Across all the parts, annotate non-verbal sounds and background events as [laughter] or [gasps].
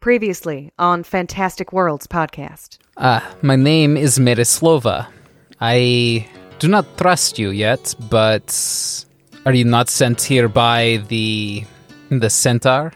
Previously on Fantastic Worlds podcast. Ah, my name is Marislova. I do not trust you yet, but are you not sent here by the the centaur?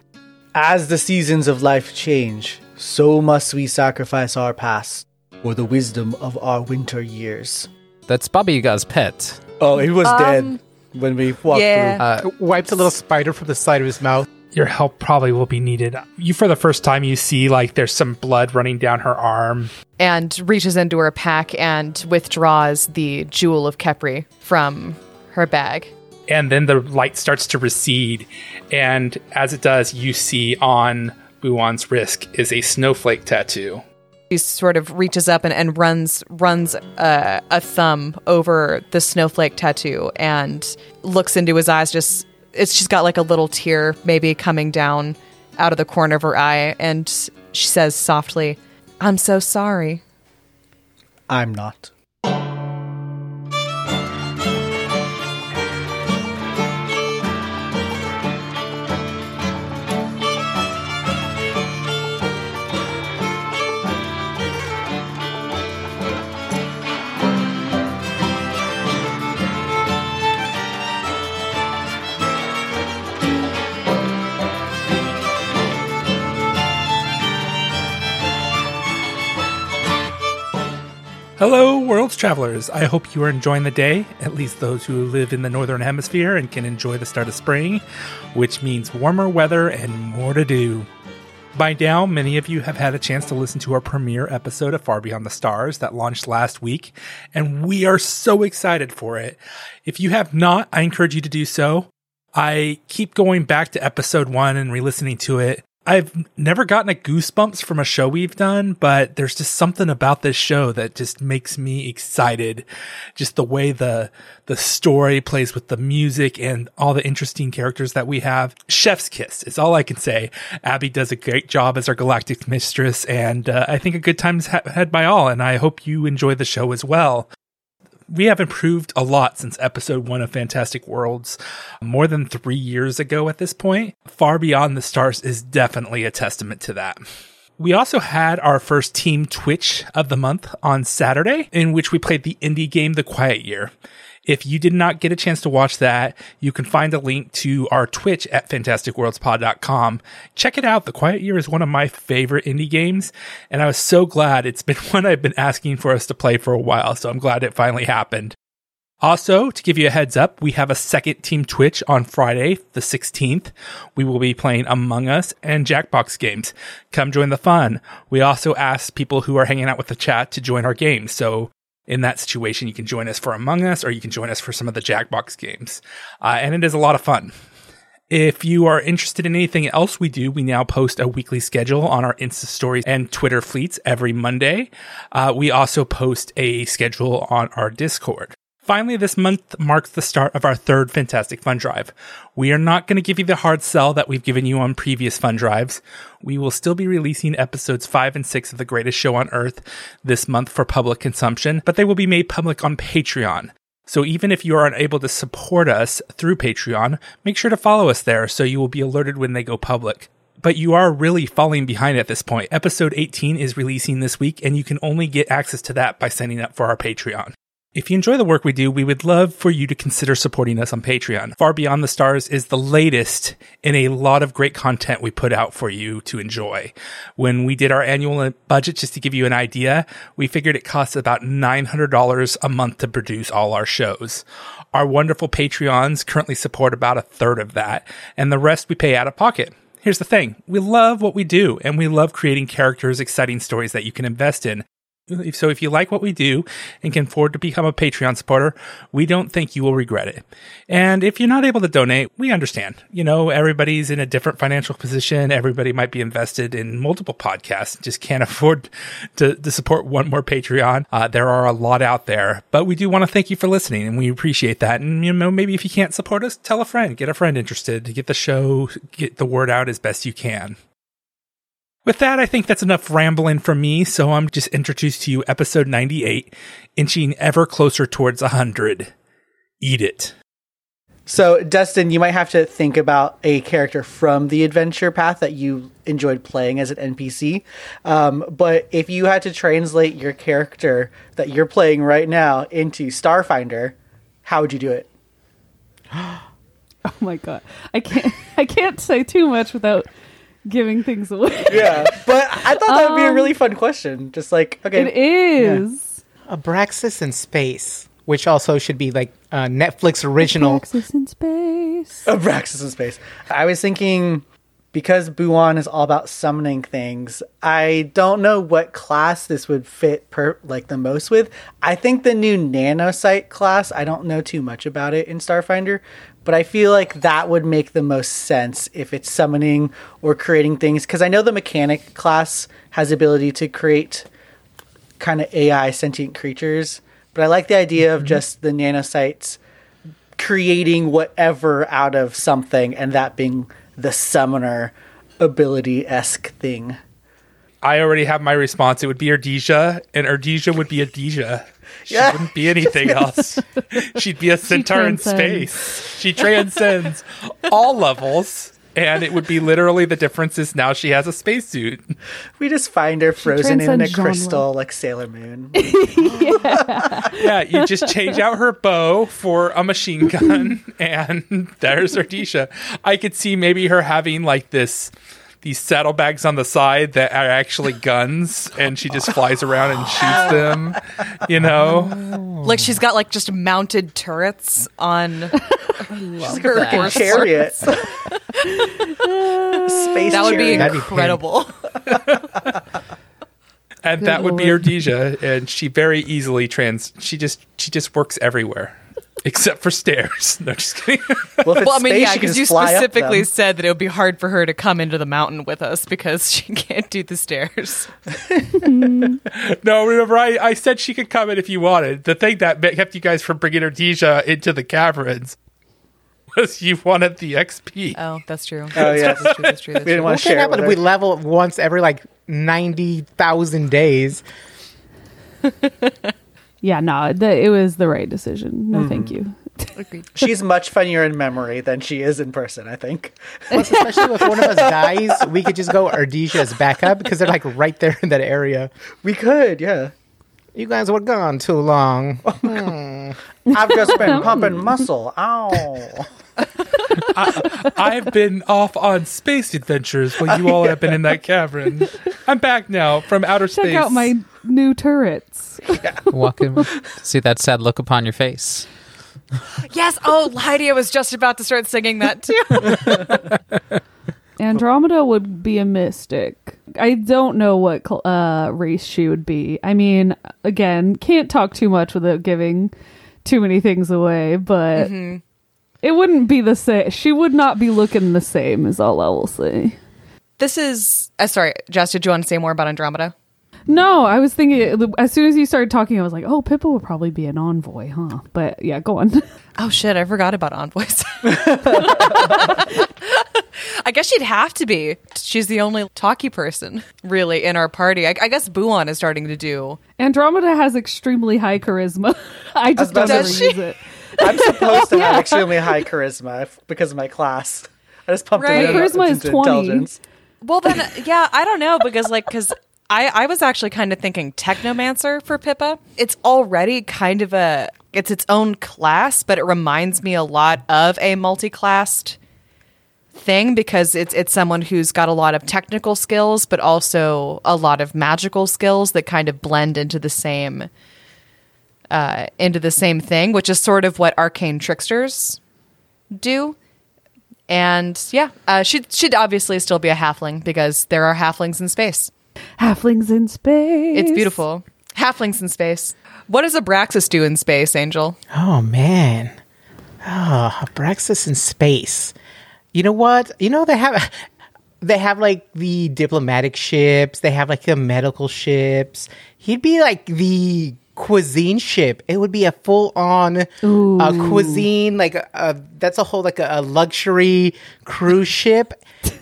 As the seasons of life change, so must we sacrifice our past for the wisdom of our winter years. That's Baba Yaga's pet. Oh, he was Um, dead when we walked yeah. through. Uh, wipes a little spider from the side of his mouth. Your help probably will be needed. You, for the first time, you see like there's some blood running down her arm. and reaches into her pack and withdraws the jewel of Kepri from her bag. And then the light starts to recede. And as it does, you see on Buwan's wrist is a snowflake tattoo. She sort of reaches up and, and runs runs uh, a thumb over the snowflake tattoo and looks into his eyes. Just it's she's got like a little tear maybe coming down out of the corner of her eye, and she says softly, "I'm so sorry." I'm not. Hello, world's travelers. I hope you are enjoying the day, at least those who live in the northern hemisphere and can enjoy the start of spring, which means warmer weather and more to do. By now, many of you have had a chance to listen to our premiere episode of Far Beyond the Stars that launched last week, and we are so excited for it. If you have not, I encourage you to do so. I keep going back to episode one and re listening to it. I've never gotten a goosebumps from a show we've done, but there's just something about this show that just makes me excited. Just the way the, the story plays with the music and all the interesting characters that we have. Chef's kiss is all I can say. Abby does a great job as our galactic mistress, and uh, I think a good time's ha- had by all, and I hope you enjoy the show as well we have improved a lot since episode one of Fantastic Worlds, more than three years ago at this point. Far Beyond the Stars is definitely a testament to that. We also had our first team Twitch of the month on Saturday, in which we played the indie game The Quiet Year. If you did not get a chance to watch that, you can find a link to our Twitch at fantasticworldspod.com. Check it out. The Quiet Year is one of my favorite indie games, and I was so glad it's been [laughs] one I've been asking for us to play for a while, so I'm glad it finally happened. Also, to give you a heads up, we have a second team Twitch on Friday, the 16th. We will be playing Among Us and Jackbox games. Come join the fun. We also ask people who are hanging out with the chat to join our games. So in that situation, you can join us for Among Us or you can join us for some of the Jackbox games. Uh, and it is a lot of fun. If you are interested in anything else we do, we now post a weekly schedule on our Insta stories and Twitter fleets every Monday. Uh, we also post a schedule on our Discord. Finally, this month marks the start of our third Fantastic Fun Drive. We are not going to give you the hard sell that we've given you on previous fun drives. We will still be releasing episodes 5 and 6 of The Greatest Show on Earth this month for public consumption, but they will be made public on Patreon. So even if you are unable to support us through Patreon, make sure to follow us there so you will be alerted when they go public. But you are really falling behind at this point. Episode 18 is releasing this week, and you can only get access to that by signing up for our Patreon. If you enjoy the work we do, we would love for you to consider supporting us on Patreon. Far Beyond the Stars is the latest in a lot of great content we put out for you to enjoy. When we did our annual budget, just to give you an idea, we figured it costs about $900 a month to produce all our shows. Our wonderful Patreons currently support about a third of that, and the rest we pay out of pocket. Here's the thing. We love what we do and we love creating characters, exciting stories that you can invest in. So if you like what we do and can afford to become a Patreon supporter, we don't think you will regret it. And if you're not able to donate, we understand. You know, everybody's in a different financial position. Everybody might be invested in multiple podcasts, just can't [laughs] afford to, to support one more Patreon. Uh, there are a lot out there, but we do want to thank you for listening and we appreciate that. And, you know, maybe if you can't support us, tell a friend, get a friend interested to get the show, get the word out as best you can. With that, I think that's enough rambling from me, so I'm just introduced to you episode 98, inching ever closer towards 100. Eat it. So, Dustin, you might have to think about a character from the adventure path that you enjoyed playing as an NPC. Um, but if you had to translate your character that you're playing right now into Starfinder, how would you do it? [gasps] Oh my god, I can't. [laughs] I can't say too much without giving things away. Yeah, but I thought that would be a Um, really fun question. Just like, okay, It is. Abraxas in space, which also should be like a Netflix original. Axis in space. Abraxas in space. I was thinking because Buon is all about summoning things. I don't know what class this would fit per like the most with. I think the new Nanocyte class. I don't know too much about it in Starfinder, but I feel like that would make the most sense if it's summoning or creating things. Because I know the mechanic class has the ability to create kind of AI sentient creatures, but I like the idea of mm-hmm. just the Nanocytes creating whatever out of something and that being the summoner ability esque thing. I already have my response. It would be Erdija, and Erdija would be Adija. She Yeah. wouldn't be anything [laughs] else. She'd be a centaur in space. She transcends all levels, and it would be literally the difference is now she has a spacesuit. We just find her frozen in a genre. crystal like Sailor Moon. [laughs] Yeah, yeah, you just change out her bow for a machine gun, [laughs] and there's Erdisha. I could see maybe her having like this these saddlebags on the side that are actually guns, and she just flies around and shoots them. You know, Like she's got like just mounted turrets on [laughs] her Freaking chariot. [laughs] Space That would be chariot. That'd be incredible. and that would be Lord. Erdisha, and she very easily trans. She just she just works everywhere. [laughs] Except for stairs. [laughs] No, just kidding. Well, if well, I mean, space, yeah, because you just specifically said that it would be hard for her to come into the mountain with us because [laughs] she can't do the stairs. No, remember I, I said she could come in if you wanted. The thing that kept you guys from bringing Erdisha into the caverns was you wanted the XP. Oh, that's true. Oh, yeah. that's true. That's true. That's We didn't true. want What to can share it happen with if we level once every like 90,000 days? Yeah, no, the, it was the right decision. No, mm-hmm. thank you. Agreed. [laughs] She's much funnier in memory than she is in person, I think. Plus, especially if one of us dies, we could just go Ardisha as backup because they're like right there in that area. We could, yeah. You guys were gone too long. Oh, hmm. I've just been [laughs] pumping muscle. Ow. [laughs] I've been off on space adventures while you all have been in that cavern. I'm back now from outer Check space. out my new turrets. Welcome. See that sad look upon your face. Yes. Oh, Lydia was just about to start singing that too. [laughs] Andromeda would be a mystic. I don't know what cl- uh, race she would be. I mean, again, can't talk too much without giving too many things away, but it wouldn't be the same. She would not be looking the same, is all I will say. this is. Uh, sorry, Jess. Did you want to say more about Andromeda? No, I was thinking as soon as you started talking, I was like, "Oh, Pippa would probably be an envoy, huh?" But yeah, go on. [laughs] Oh shit! I forgot about envoys. [laughs] I guess she'd have to be. She's the only talky person, really, in our party. I, I guess Buon is starting to do. Andromeda has extremely high charisma. [laughs] I just don't to ever use it. I'm supposed to have [laughs] extremely high charisma because of my class. I just pumped Right. it My up charisma is into 20. intelligence. Well, then, uh, yeah, I don't know because, like, because I I was actually kind of thinking Technomancer for Pippa. It's already kind of a it's its own class, but it reminds me a lot of a multi-classed thing because it's it's someone who's got a lot of technical skills, but also a lot of magical skills that kind of blend into the same uh, into the same thing, which is sort of what arcane tricksters do. And yeah, uh, she'd she'd obviously still be a halfling because there are halflings in space. Halflings in space. It's beautiful. Halflings in space. What does Abraxas do in space, Angel? Oh man. Oh, Abraxas in space. You know what? You know they have [laughs] they have like the diplomatic ships, they have like the medical ships. He'd be like the cuisine ship. It would be a full on uh, cuisine like a, a, that's a whole like a, a luxury cruise [laughs] ship.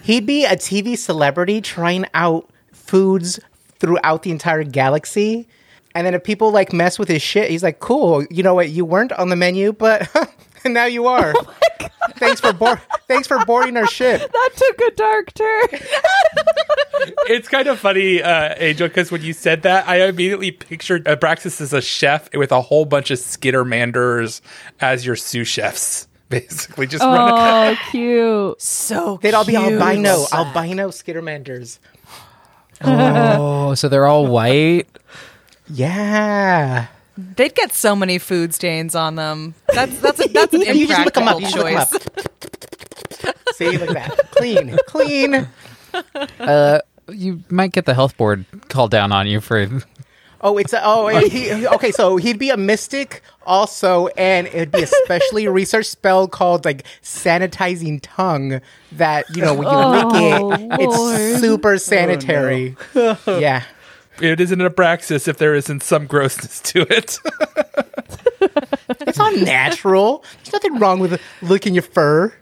He'd be a TV celebrity trying out foods throughout the entire galaxy. And then if people like mess with his shit, he's like, "Cool, you know what? You weren't on the menu, but [laughs] And [laughs] now you are. thanks for board. Thanks for boarding our ship. [laughs] That took a dark turn. [laughs] it's kind of funny, uh, Angel, because when you said that, I immediately pictured Abraxas as a chef with a whole bunch of skittermanders as your sous chefs. Basically, just running. Oh, cute. So cute. They'd all be cute. albino, albino skittermanders. Oh, so they're all white. Yeah. They'd get so many food stains on them. That's that's a, that's an And you just look them impractical up. You just look 'em choice. up. [laughs] See, look at that. Clean, clean. Uh, you might get the health board called down on you for. Oh, it's a, oh he, okay. So he'd be a mystic also, and it'd be a specially researched spell called like sanitizing tongue. That you know when you Oh, lick it, it's super sanitary. [laughs] yeah, It isn't an Abraxas if there isn't some grossness to it. it's all natural. There's nothing wrong with licking your fur.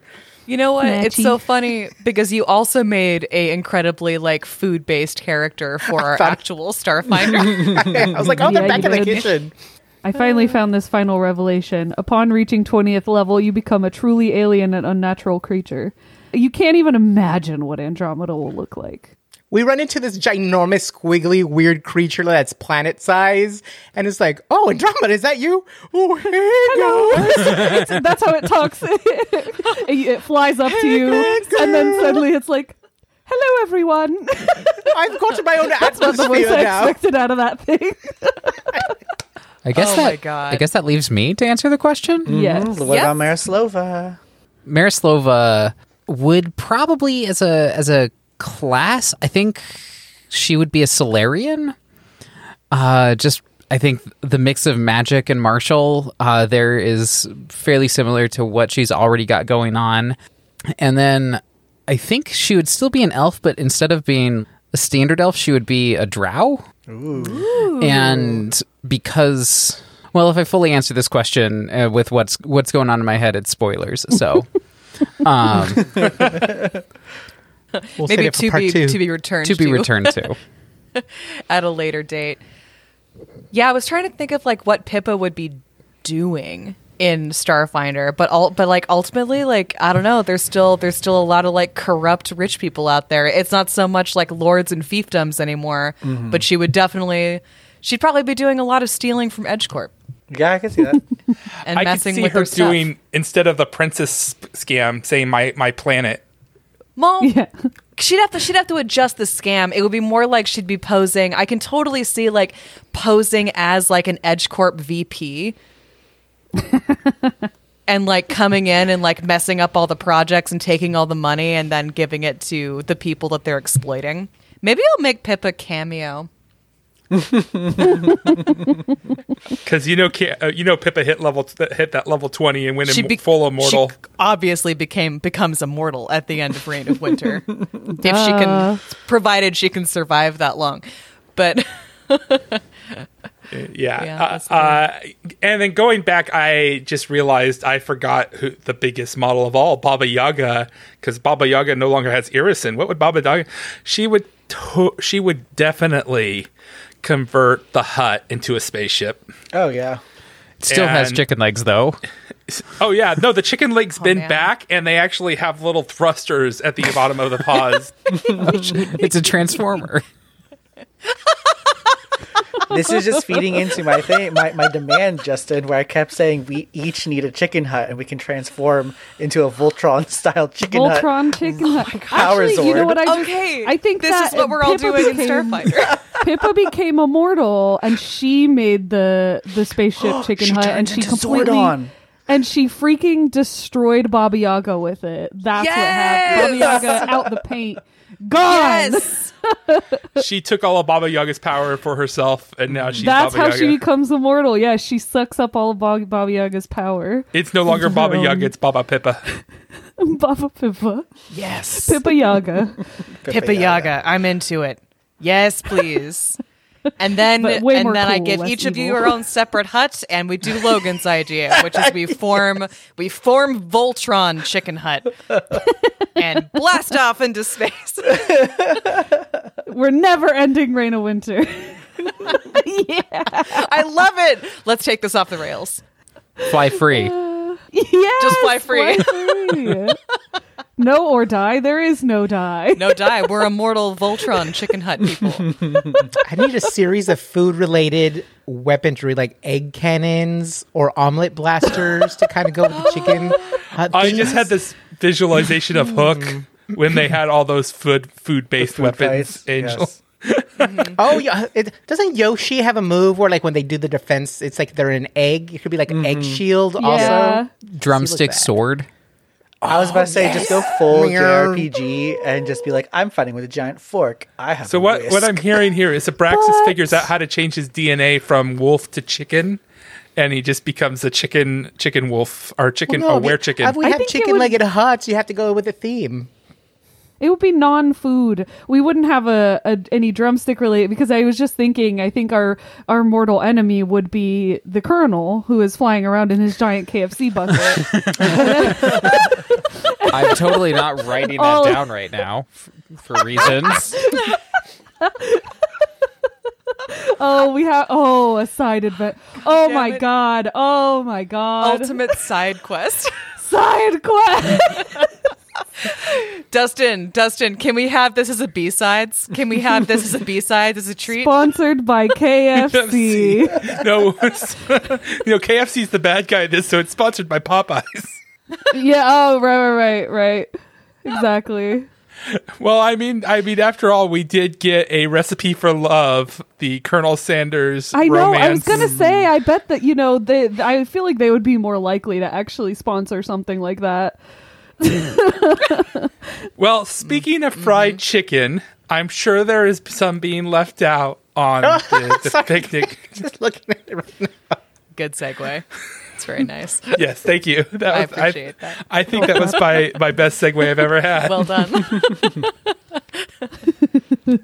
You know what? It's so funny because you also made a incredibly like food based character [laughs] for our actual Starfinder. [laughs] I was like, oh, they're Yeah, back you in the kitchen. I finally uh. found this final revelation. Upon reaching 20th level, you become a truly alien and unnatural creature. You can't even imagine what Andromeda will look like. We run into this ginormous, squiggly, weird creature that's planet size, and it's like, "Oh, Andromeda, is that you? Oh, hey, guys." [laughs] That's how it talks. [laughs] it, it flies up to you, and then suddenly it's like, "Hello, everyone." [laughs] I've got to my own That's not the voice atmosphere I now. expected out of that thing. I guess Oh that. my God. I guess that leaves me to answer the question. Mm-hmm. yes. Mm-hmm. What Yep. about Marislova? Marislova would probably, as a as a class, I think she would be a Solarian. Uh, just I think the mix of magic and martial uh, there is fairly similar to what she's already got going on, and then I think she would still be an elf, but instead of being a standard elf, she would be a drow. And because, well, if I fully answer this question uh, with what's what's going on in my head, it's spoilers. So, [laughs] um, [laughs] [laughs] We'll Maybe to be two. to be returned to be returned to. [laughs] at a later date. Yeah, I was trying to think of like what Pippa would be doing in Starfinder, but all but like ultimately like I don't know, there's still there's still a lot of like corrupt rich people out there. It's not so much like lords and fiefdoms anymore, mm-hmm. but she would definitely she'd probably be doing a lot of stealing from EdgeCorp Yeah, I can see that. [laughs] and I could messing see with her their stuff. doing instead of the princess scam, saying my my planet. Well, Yeah. she'd have to she'd have to adjust the scam. It would be more like she'd be posing. I can totally see like posing as like an EdgeCorp VP. [laughs] and like coming in and like messing up all the projects and taking all the money and then giving it to the people that they're exploiting. Maybe I'll make Pip a cameo. [laughs] Because you know, Ca- uh, you know, Pippa hit level hit that level twenty and went in be- full immortal. She obviously became becomes immortal at the end of Reign of Winter, [laughs] if she can, provided she can survive that long. But yeah. Yeah, uh, uh, and then going back, I just realized I forgot who the biggest model of all, Baba Yaga, because Baba Yaga no longer has Irison. What would Baba Yaga? She would. To- she would definitely convert the hut into a spaceship. Oh yeah. It still has chicken legs though. [laughs] Oh yeah, no, the chicken leg's oh, been man. back, and they actually have little thrusters at the bottom of the paws. [laughs] It's a transformer. [laughs] This is just feeding into my thing, my, my demand, Justin, where I kept saying we each need a chicken hut and we can transform into a Voltron [laughs] style chicken hut. Voltron chicken mm. hut. [laughs] Power Actually, you know what I just, okay, I think this that is what we're all Pippa doing in became- Starfinder. [laughs] Pippa became immortal, and she made the the spaceship [gasps] chicken hut, and she completely Zordon. and she freaking destroyed Baba Yaga with it. That's what happened. Baba Yaga out the paint, gone. yes. [laughs] she took all of Baba Yaga's power for herself, and now she's That's Baba how Yaga. she becomes immortal. Yeah, she sucks up all of Baba, Baba Yaga's power. it's no longer Baba own- Yaga; it's Baba Pippa. [laughs] Baba Pippa, Yes. Pippa Yaga. [laughs] Pippa Yaga. I'm into it. Yes, please. And then and more then I give less each of you your own separate hut and we do Logan's idea, which is we form we form Voltron Chicken Hut and blast off into space. [laughs] We're never ending Reign of Winter. [laughs] Yeah. I love it. Let's take this off the rails. Fly free. Uh, yes, Just fly free. free. no or die. There is no die. No die. We're immortal Voltron chicken hut people. [laughs] I need a series of food related weaponry like egg cannons or omelet blasters to kind of go with the chicken. hut I things. just had this visualization of Hook mm. when they had all those food food based Food weapons. fights, Angel. yes. [laughs] Oh yeah, it, doesn't Yoshi have a move where like when they do the defense, it's like they're an egg. It could be like an egg mm-hmm. shield. Yeah. Also, Drumstick bad. sword. I was about to say, just go full Meow. JRPG and just be like, I'm fighting with a giant fork. I have. So a what whisk." what I'm hearing here is Abraxas figures out how to change his DNA from wolf to chicken, and he just becomes a chicken chicken wolf or chicken Well, no, were the- chicken. uh, we I have think it chicken would- legged huts. You have to go with the theme. It would be non-food. We wouldn't have a, a any drumstick related because I was just thinking. I think our our mortal enemy would be the Colonel, who is flying around in his giant KFC [laughs] bucket. [laughs] I'm totally not writing that Oh. down right now f- for reasons. [laughs] [laughs] oh, we have oh a side event. Oh Damn my it. god. Oh my god. Ultimate side quest. [laughs] side quest. [laughs] Dustin, Dustin, can we have this as a B sides? Can we have this as a B sides as a treat? Sponsored by KFC. no, you know KFC's the bad guy this, so it's sponsored by Popeyes. yeah. Oh, right, right, right, right. Exactly. Well, I mean, I mean, after all, we did get a recipe for love, the Colonel Sanders. I know. Romance. I was gonna say. I bet that you know. They. I feel like they would be more likely to actually sponsor something like that. [laughs] Well, speaking of fried mm-hmm. chicken, I'm sure there is some being left out on [laughs] the, the picnic. Just looking at it right now. Good segue. It's very nice. [laughs] Yes, thank you. [laughs] That I was, appreciate that. I think that was my, my best segue I've ever had. Well done. [laughs]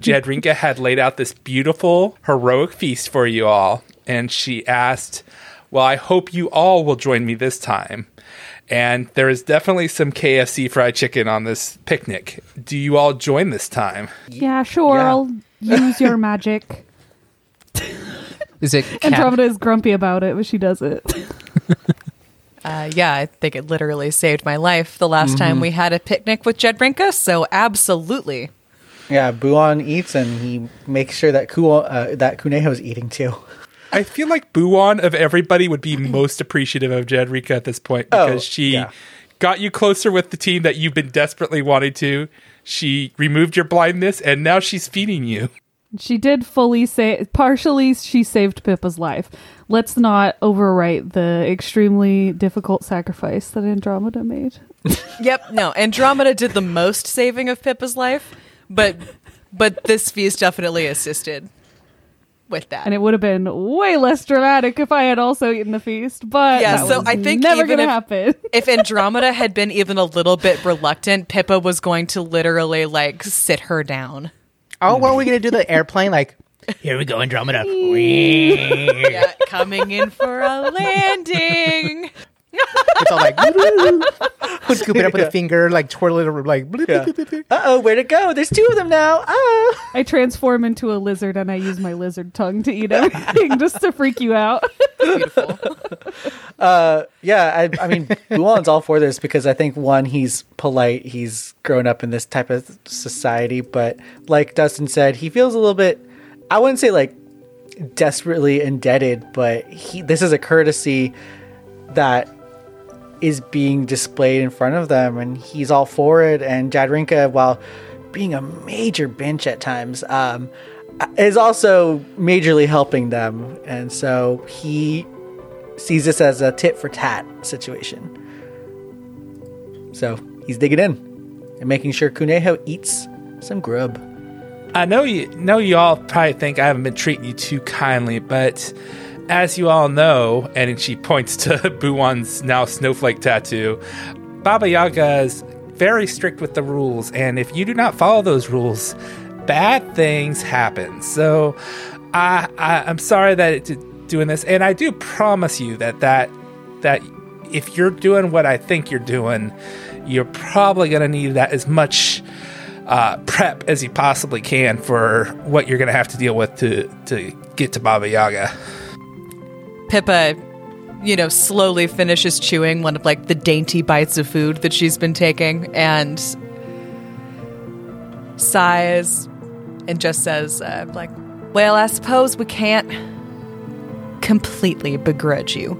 Jadrinka had laid out this beautiful, heroic feast for you all, and she asked, Well, I hope you all will join me this time. And there is definitely some KFC fried chicken on this picnic. Do you all join this time? Yeah, sure. Yeah. I'll use your magic. Is it Cap- Andromeda is grumpy about it, but she does it. [laughs] Uh, yeah, I think it literally saved my life the last time we had a picnic with Jed Jedrinka, so absolutely. Yeah, Buon eats and he makes sure that Kuo, uh, that Kuneho's eating too. I feel like Buon of everybody would be most appreciative of Jadrika at this point Oh, because she yeah. got you closer with the team that you've been desperately wanting to. She removed your blindness and now she's feeding you. She did fully say, partially, she saved Pippa's life. Let's not overwrite the extremely difficult sacrifice that Andromeda made. [laughs] Yep, no, Andromeda did the most saving of Pippa's life, but but this feast definitely assisted with that. And it would have been way less dramatic if I had also eaten the feast, but Yeah, so I think never to if- happen. [laughs] if Andromeda had been even a little bit reluctant, Pippa was going to literally like sit her down. Oh, are we gonna do? The airplane? Like, here we go, Andromeda. [laughs] Yeah, coming in for a landing. It's all like, would scoop it up with a finger, like twirl it, like, Yeah. Uh oh, where'd it go? There's two of them now. Ah. I transform into a lizard and I use my lizard tongue to eat everything just to freak you out. Beautiful. Uh, yeah, I, I mean, Buon's all for this because I think one, he's polite, he's grown up in this type of society, but like Dustin said, he feels a little bit. I wouldn't say like desperately indebted, but he this is a courtesy that is being displayed in front of them, and he's all for it. And Jadrinka, while being a major bench at times, um, is also majorly helping them, and so he sees this as a tit for tat situation. So he's digging in and making sure Kuneho eats some grub. I know you know you all probably think I haven't been treating you too kindly, but as you all know, and she points to [laughs] Buwan's now snowflake tattoo, Baba Yaga is very strict with the rules, and if you do not follow those rules, bad things happen. So I, I I'm sorry that it's doing this, and I do promise you that that that if you're doing what I think you're doing, you're probably gonna need that as much uh, prep as you possibly can for what you're going to have to deal with to to get to Baba Yaga. Pippa you know, slowly finishes chewing one of like the dainty bites of food that she's been taking and sighs and just says, uh, like, well, I suppose we can't completely begrudge you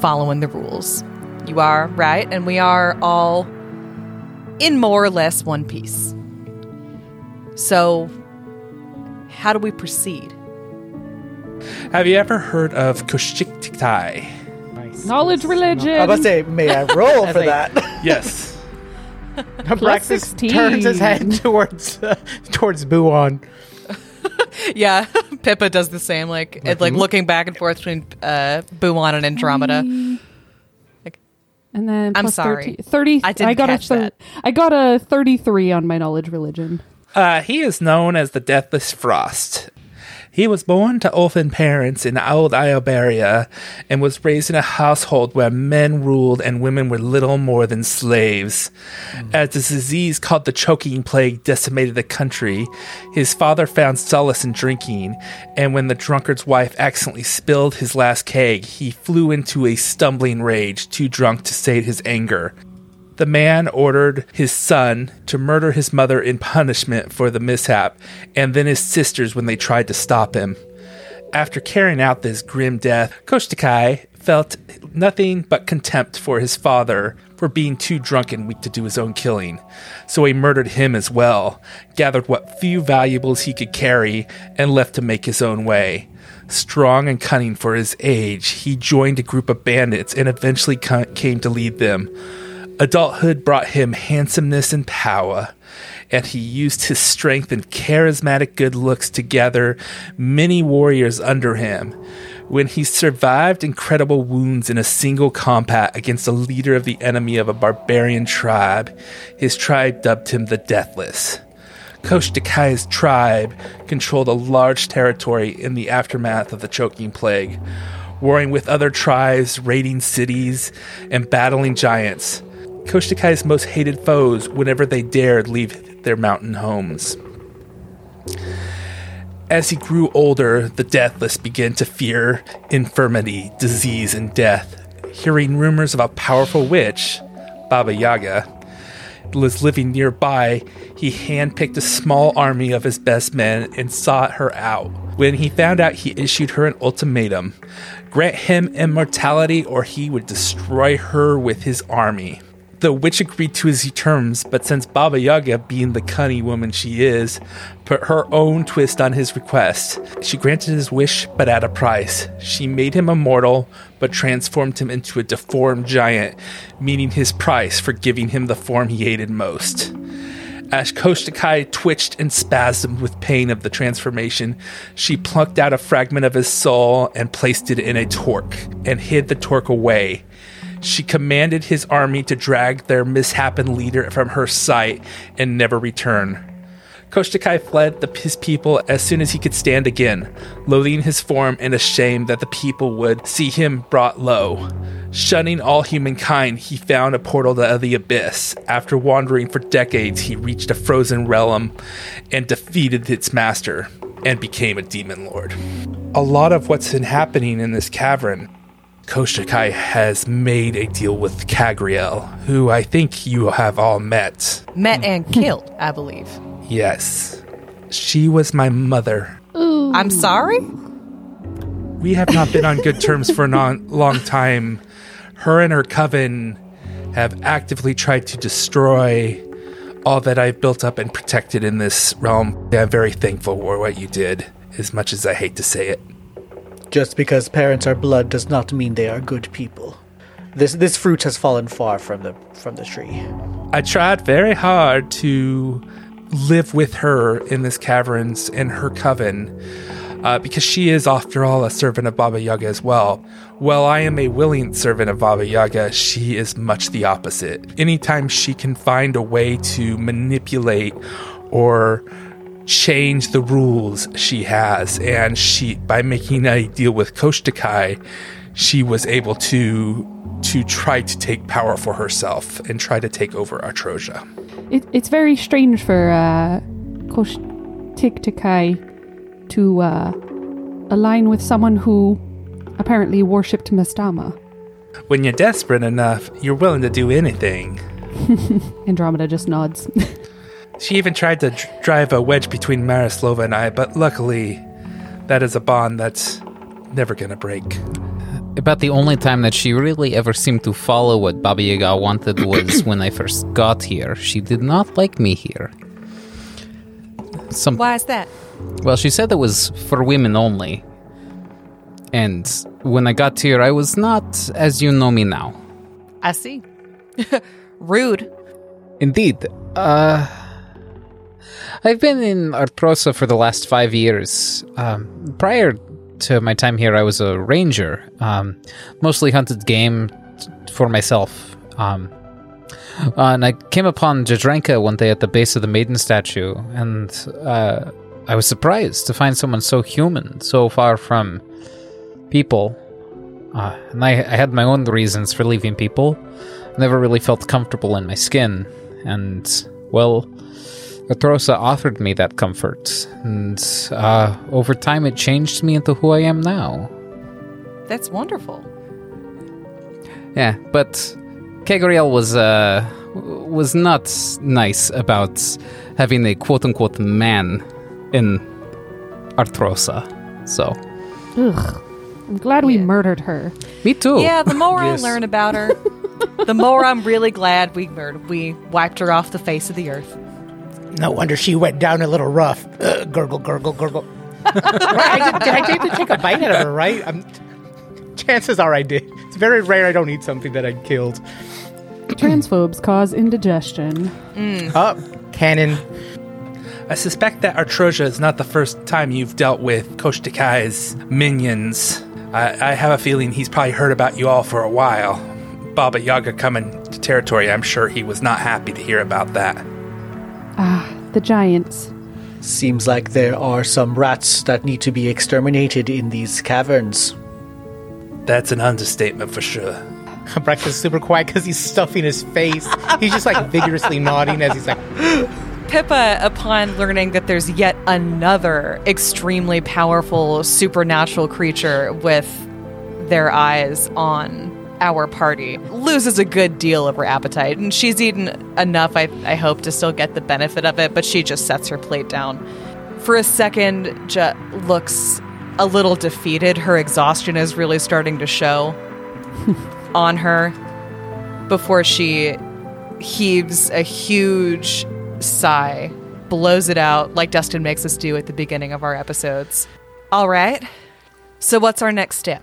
following the rules. You are right, and we are all in more or less one piece. So, how do we proceed? Have you ever heard of Koshiktai? Nice. Knowledge religion. I was about to say, may I roll [laughs] for that? [laughs] Yes. [laughs] Braxis 16. turns his head towards uh, towards Buon. Yeah, Pippa does the same, like it, like looking back and forth between uh, Buwan and Andromeda. And then I'm plus sorry. 30, 30 I didn't got catch a that. I got a 33 on my knowledge religion. Uh, he is known as the Deathless Frost. He was born to orphan parents in old Iobaria and was raised in a household where men ruled and women were little more than slaves. Mm. As the disease called the choking plague decimated the country, his father found solace in drinking, and when the drunkard's wife accidentally spilled his last keg, he flew into a stumbling rage, too drunk to sate his anger. The man ordered his son to murder his mother in punishment for the mishap, and then his sisters when they tried to stop him. After carrying out this grim death, Koshtakai felt nothing but contempt for his father for being too drunk and weak to do his own killing. So he murdered him as well, gathered what few valuables he could carry, and left to make his own way. Strong and cunning for his age, he joined a group of bandits and eventually came to lead them. Adulthood brought him handsomeness and power, and he used his strength and charismatic good looks to gather many warriors under him. When he survived incredible wounds in a single combat against a leader of the enemy of a barbarian tribe, his tribe dubbed him the Deathless. Koshtakai's tribe controlled a large territory in the aftermath of the choking plague, warring with other tribes, raiding cities, and battling giants. Koshtakai's most hated foes whenever they dared leave their mountain homes. As he grew older, the deathless began to fear infirmity, disease, and death. Hearing rumors of a powerful witch, Baba Yaga, was living nearby, he handpicked a small army of his best men and sought her out. When he found out, he issued her an ultimatum grant him immortality or he would destroy her with his army. The witch agreed to his terms, but since Baba Yaga, being the cunning woman she is, put her own twist on his request, she granted his wish, but at a price. She made him immortal, but transformed him into a deformed giant, meaning his price for giving him the form he hated most. As Koshtakai twitched and spasmed with pain of the transformation, she plucked out a fragment of his soul and placed it in a torque, and hid the torque away. She commanded his army to drag their mishapen leader from her sight and never return. Koshtakai fled the, his people as soon as he could stand again, loathing his form and ashamed that the people would see him brought low. Shunning all humankind, he found a portal to the abyss. After wandering for decades, he reached a frozen realm and defeated its master and became a demon lord. A lot of what's been happening in this cavern Koshakai has made a deal with Kagriel, who I think you have all met. Met and killed, I believe. Yes. She was my mother. Ooh. I'm sorry? We have not been on good terms for a non- long time. Her and her coven have actively tried to destroy all that I've built up and protected in this realm. I'm very thankful for what you did, as much as I hate to say it. Just because parents are blood does not mean they are good people. This this fruit has fallen far from the from the tree. I tried very hard to live with her in this caverns and her coven, uh, because she is, after all, a servant of Baba Yaga as well. While I am a willing servant of Baba Yaga, she is much the opposite. Anytime she can find a way to manipulate or change the rules she has, and she by making a deal with Koshtakai, she was able to to try to take power for herself and try to take over Artrosia. It, it's very strange for uh, Kosh Tiktakai to uh, align with someone who apparently worshipped Mastama. When you're desperate enough, you're willing to do anything. [laughs] Andromeda just nods. [laughs] She even tried to dr- drive a wedge between Marislova and I, but luckily, that is a bond that's never gonna break. About the only time that she really ever seemed to follow what Baba Yaga wanted was when I first got here. She did not like me here. Some Why is that? Well, she said it was for women only. And when I got here, I was not as you know me now. I see. [laughs] Rude. Indeed. Uh, I've been in Artrosa for the last five years. Um, prior to my time here, I was a ranger. Um, mostly hunted game for myself. Um, and I came upon Jadranka one day at the base of the maiden statue, and uh, I was surprised to find someone so human, so far from people. Uh, and I, I had my own reasons for leaving people. Never really felt comfortable in my skin, and well, Artrosa offered me that comfort, and uh, over time it changed me into who I am now. That's wonderful. Yeah, but Kegriel was uh, was not nice about having a quote unquote man in Artrosa. So, Ugh. I'm glad we murdered her. me too. Yeah, the more Yes. I learn about her, [laughs] the more I'm really glad we murdered. We wiped her off the face of the earth. No wonder she went down a little rough. Ugh, gurgle, gurgle, gurgle. [laughs] right, I did, did I get to take a bite out of her, right? I'm, chances are I did. It's very rare I don't eat something that I killed. [clears throat] Transphobes cause indigestion. Mm. Oh, Up, cannon. I suspect that Artrosia is not the first time you've dealt with Koshtikai's minions. I, I have a feeling he's probably heard about you all for a while. Baba Yaga coming to territory, I'm sure he was not happy to hear about that. Ah, the giants. Seems like there are some rats that need to be exterminated in these caverns. That's an understatement for sure. [laughs] Brax is super quiet because he's stuffing his face. He's just like vigorously nodding as he's like, [laughs] Pippa, upon learning that there's yet another extremely powerful supernatural creature with their eyes on our party, loses a good deal of her appetite. And she's eaten enough, I, I hope, to still get the benefit of it, but she just sets her plate down. For a second, Jet looks a little defeated. Her exhaustion is really starting to show [laughs] on her before she heaves a huge sigh, blows it out like Dustin makes us do at the beginning of our episodes. All right. So, what's our next step?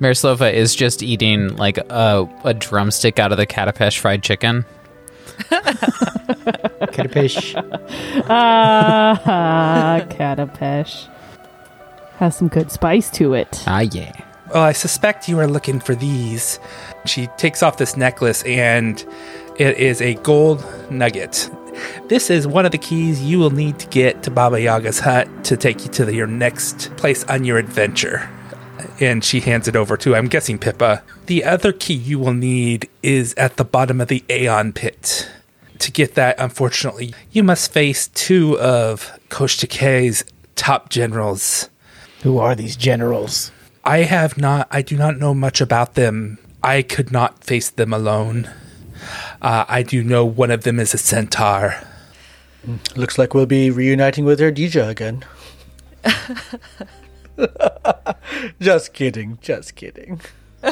Marislova is just eating like a, a drumstick out of the Katapesh fried chicken. [laughs] Kiddipish. Ah, Katapesh. Has some good spice to it. Ah, yeah. Well, I suspect you are looking for these. She takes off this necklace and it is a gold nugget. This is one of the keys you will need to get to Baba Yaga's hut to take you to the- your next place on your adventure. And she hands it over to, I'm guessing, Pippa. The other key you will need is at the bottom of the Aeon pit. To get that, unfortunately, you must face two of Koshtikei's top generals. Who are these generals? I have not. I do not know much about them. I could not face them alone. Uh, I do know one of them is a centaur. Looks like we'll be reuniting with Erdija again. [laughs] [laughs] just kidding, just kidding. [laughs]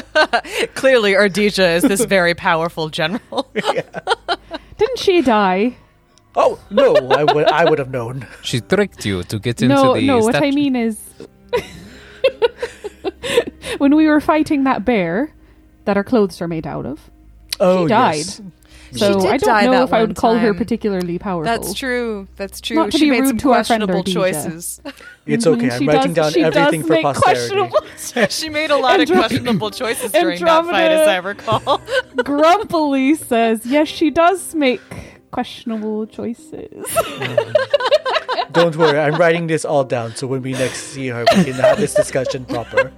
Clearly, Ardija is this very powerful general. [laughs] Didn't she die? Oh no, I would I would have known. She tricked you to get into No, the. no. What I mean is, when we were fighting that bear that our clothes are made out of, Oh, she died. yes. So did I don't know if I one would call her particularly powerful. That's true. That's true. Not to she be made rude some to our friend questionable choices. [laughs] It's okay. I'm she writing does- down everything for make posterity. questionable- [laughs] [laughs] she made a lot of questionable choices during that fight, Andromeda- as I recall. grumpily says, "Yes, she does make questionable choices." [laughs] Don't worry, I'm writing this all down so when we next see her, we can have this discussion proper.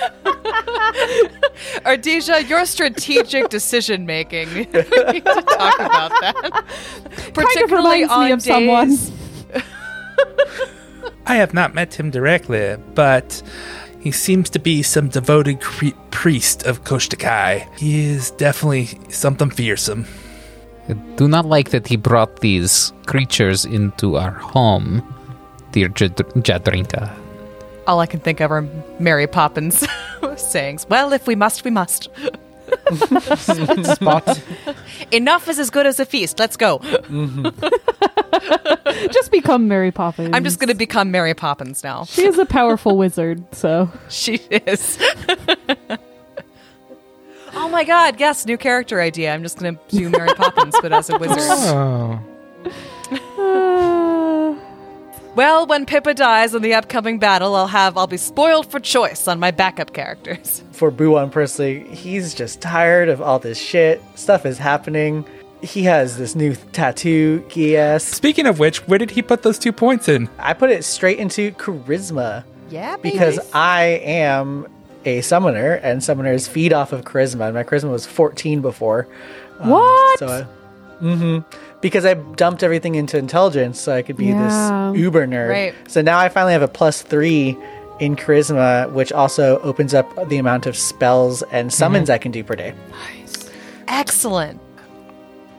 [laughs] Ardija, your strategic decision making. [laughs] we need to talk about that. kind of Particularly reminds on me of someone. days- I have not met him directly, but He seems to be some devoted cre- priest of Koshtakai. He is definitely something fearsome. I do not like that he brought these creatures into our home, dear Jad- Jadrinka. All I can think of are Mary Poppins [laughs] sayings. Well, if we must, we must. Spot. Enough is as good as a feast. Let's go. [laughs] Just become Mary Poppins. I'm just going to become Mary Poppins now. She is a powerful wizard, so [laughs] She is. Oh my god, yes, new character idea. I'm just going to do Mary [laughs] Poppins, but as a wizard. Oh. [laughs] Well, when Pippa dies in the upcoming battle, I'll have I'll be spoiled for choice on my backup characters. [laughs] For Buwan personally, he's just tired of all this shit. Stuff is happening. He has this new tattoo, GS. Speaking of which, where did he put those two points in? I put it straight into charisma Yeah, because I am a summoner, and summoners feed off of charisma. And my charisma was 14 before. Um, What? So, I, hmm because I dumped everything into intelligence, so I could be Yeah. this uber nerd. Right. So now I finally have a plus three in charisma, which also opens up the amount of spells and summons I can do per day. Nice. Excellent.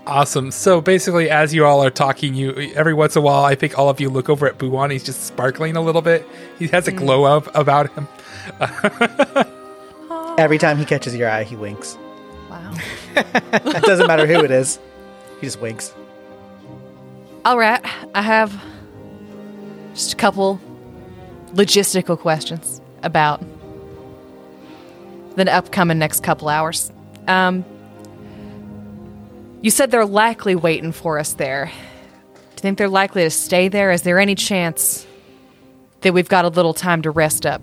Awesome. So basically, as you all are talking, you every once in a while, I think all of you look over at Buwan. He's just sparkling a little bit. He has a glow up about him. [laughs] Every time he catches your eye, he winks. Wow. [laughs] It doesn't matter who it is. He just winks. All right, I have just a couple logistical questions about the upcoming next couple hours. Um, you said they're likely waiting for us there. Do you think they're likely to stay there? Is there any chance that we've got a little time to rest up?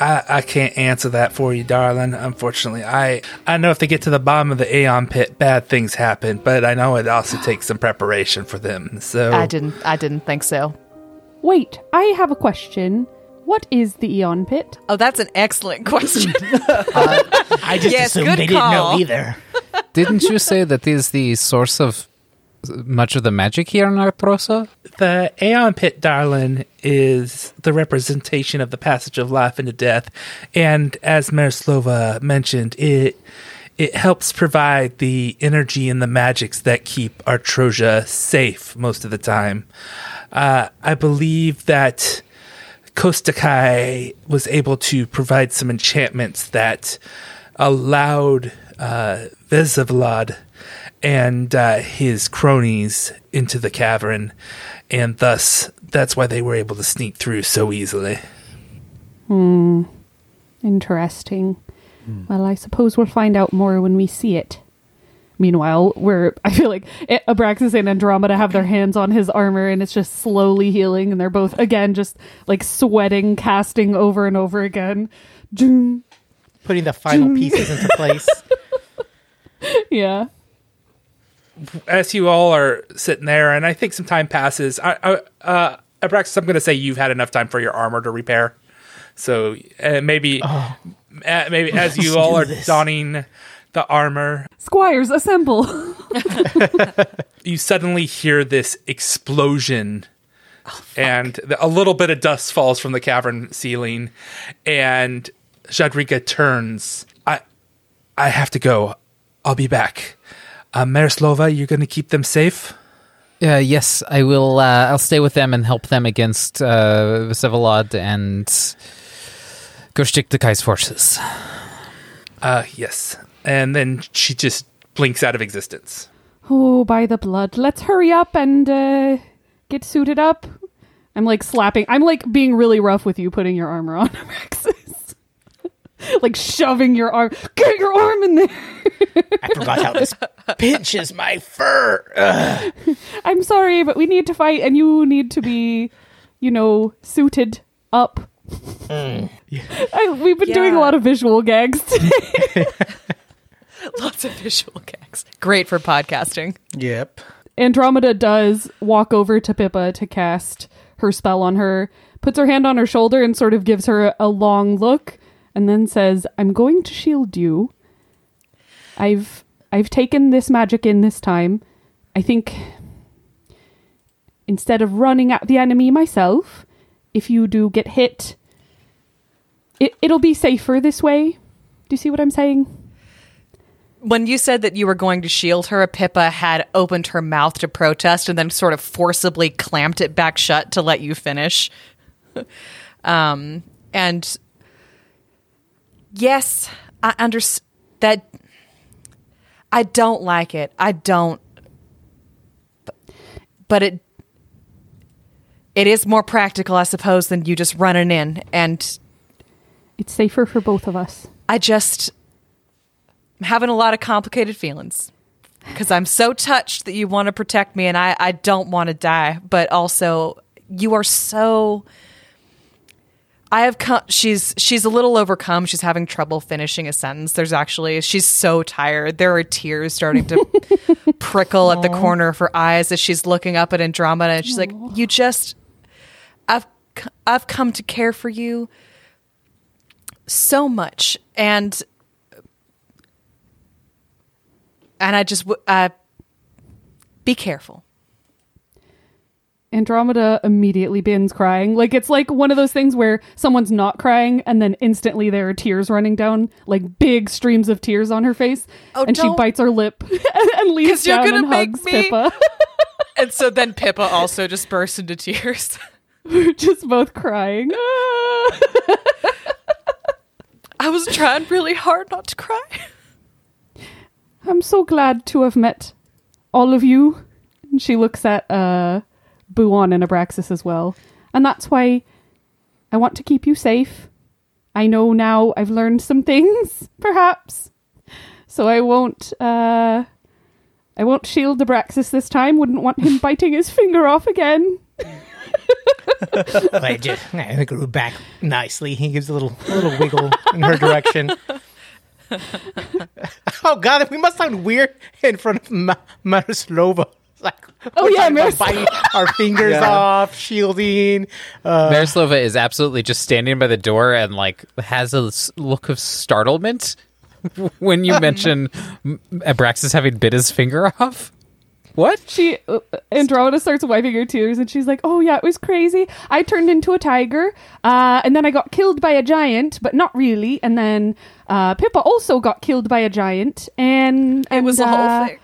I, I can't answer that for you, darling. Unfortunately, I I know if they get to the bottom of the Aeon pit, bad things happen. But I know it also takes some preparation for them. So I didn't. I didn't think so. wait, I have a question. What is the Aeon Pit? Oh, that's an excellent question. [laughs] Uh, I just Yes, assumed good they didn't know either. Didn't you say that is the source of much of the magic here in Artrosa? The Aeon Pit, darling, is the representation of the passage of life into death, and as Marislova mentioned, it it helps provide the energy and the magics that keep Artrosia safe most of the time. Uh, I believe that Kostakai was able to provide some enchantments that allowed uh, Vsevolod and uh, his cronies into the cavern, and thus that's why they were able to sneak through so easily. Hmm. Interesting. Well, I suppose we'll find out more when we see it. Meanwhile, we're [laughs] I feel like Abraxas and Andromeda have their hands on his armor and it's just slowly healing and they're both again just like sweating, casting over and over again. Putting the final pieces into [laughs] place. Yeah. As you all are sitting there, and I think some time passes, I, I, uh, Abraxas, I'm going to say you've had enough time for your armor to repair. So uh, maybe, uh, maybe [laughs] as you all are donning the armor, Squires, assemble. [laughs] [laughs] you suddenly hear this explosion and a little bit of dust falls from the cavern ceiling and Jadrika turns. I i have to go. I'll be back uh, Marislova, you're going to keep them safe Uh, yes, I will. Uh, I'll stay with them and help them against uh, Vsevolod and Goshtik Dekai's forces. uh yes and then she just blinks out of existence oh, by the blood. Let's hurry up and uh, get suited up. I'm like slapping. I'm like being really rough with you putting your armor on, [laughs] Abraxas. Like shoving your arm. Get your arm in there. I forgot how this pinches my fur. Ugh. [laughs] I'm sorry, but we need to fight, and you need to be, you know, suited up. Hmm. [laughs] I, we've been doing a lot of visual gags today. [laughs] Lots of visual gags. Great for podcasting. Yep. Andromeda does walk over to Pippa to cast her spell on her, puts her hand on her shoulder, and sort of gives her a long look, and then says, "I'm going to shield you. I've I've taken this magic in this time. I think instead of running at the enemy myself, if you do get hit, it, it'll be safer this way. Do you see what I'm saying? When you said that you were going to shield her, Pippa had opened her mouth to protest and then sort of forcibly clamped it back shut to let you finish. [laughs] um, and yes, I understand that. I don't like it. I don't. But, but it. It is more practical, I suppose, than you just running in. And It's safer for both of us. I just I'm having a lot of complicated feelings because I'm so touched that you want to protect me and I, I don't want to die, but also you are so I have come she's she's a little overcome. She's having trouble finishing a sentence. There's actually she's so tired. There are tears starting to [laughs] prickle at the corner of her eyes as she's looking up at Andromeda and she's like, "You just I've I've come to care for you so much and and I just uh be careful. Andromeda immediately begins crying. Like it's like one of those things where someone's not crying and then instantly there are tears running down, like big streams of tears on her face. Oh, and she don't- bites her lip [laughs] and, and leaves 'Cause you're down gonna and make hugs me- Pippa. [laughs] And so then Pippa also just bursts into tears. [laughs] We're just both crying. I was trying really hard not to cry. I'm so glad to have met all of you. And she looks at uh, Buwan and Abraxas as well. And that's why I want to keep you safe. I know now I've learned some things, [laughs] perhaps. So I won't uh I won't shield Abraxas this time. Wouldn't want him [laughs] biting his finger off again. [laughs] I just I grew back nicely. He gives a little a little wiggle in her direction. oh God, we must sound weird in front of Ma- Marislova. [laughs] Like, Oh, yeah, talking Maris- biting our fingers Yeah. off, shielding. Uh, Marislova is absolutely just standing by the door and like has a look of startlement [laughs] when you mention [laughs] Abraxas having bit his finger off. What? She uh, Andromeda starts wiping her tears and she's like, "Oh yeah, it was crazy. I turned into a tiger, uh, and then I got killed by a giant, but not really. And then uh, Pippa also got killed by a giant, and, It was and, a whole uh, thing.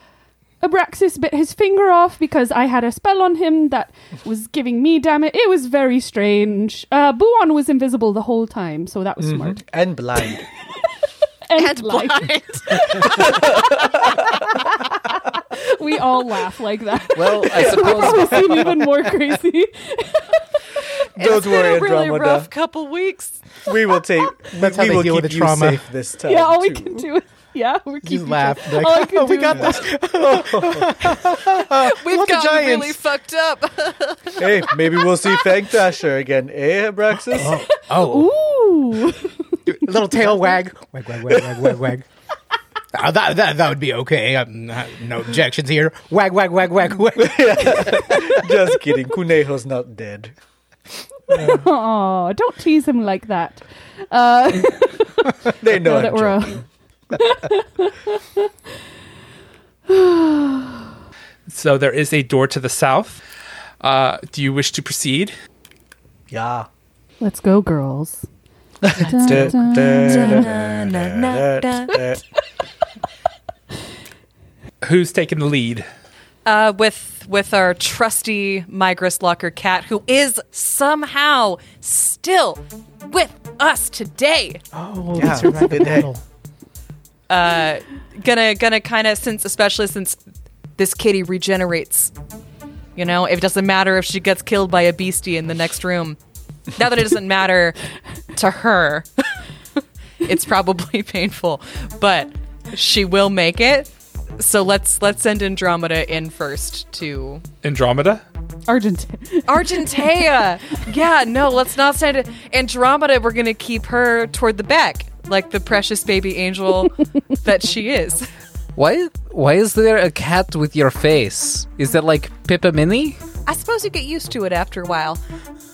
Abraxas bit his finger off because I had a spell on him that was giving me damage. It was very strange. Uh, Buwan was invisible the whole time, so that was smart. and blind. [laughs] And, blind. [laughs] we all laugh like that. Well, I [laughs] suppose we seem even more crazy. Don't worry, a really Andromeda. rough couple weeks. We will take. That's how we will deal keep with the you trauma. safe this time. yeah, all we can do is yeah, we keep you laugh. other- Like, all I can oh, we do got this. [laughs] We've Lots of gotten really fucked up. [laughs] Hey, maybe we'll see Fang Dasher again, eh, Abraxas? Oh, [laughs] Ooh. little tail wag, wag, wag, wag, wag, wag, wag. Uh, that, that that would be okay. Um, no objections here. Wag, wag, wag, wag, wag. Just kidding. Kuneho's not dead. Oh, don't tease him like that. Uh, They know now that I'm we're joking. uh, [laughs] So there is a door to the south. Uh, do you wish to proceed? Yeah. let's go, girls. Who's taking the lead? Uh, with with our trusty Migris Locker cat, who is somehow still with us today. Oh, Yeah, that's right. Good day. Uh, gonna gonna kind of since especially since this kitty regenerates. You know, it doesn't matter if she gets killed by a beastie in the next room. Now that it doesn't matter to her, it's probably painful, but she will make it. So let's let's send Andromeda in first to Andromeda? Argent. Argentea. yeah, no, let's not send. Andromeda. We're gonna keep her toward the back, like the precious baby angel [laughs] that she is. why why is there a cat with your face? Is that like Pippa Mini? I suppose you get used to it after a while.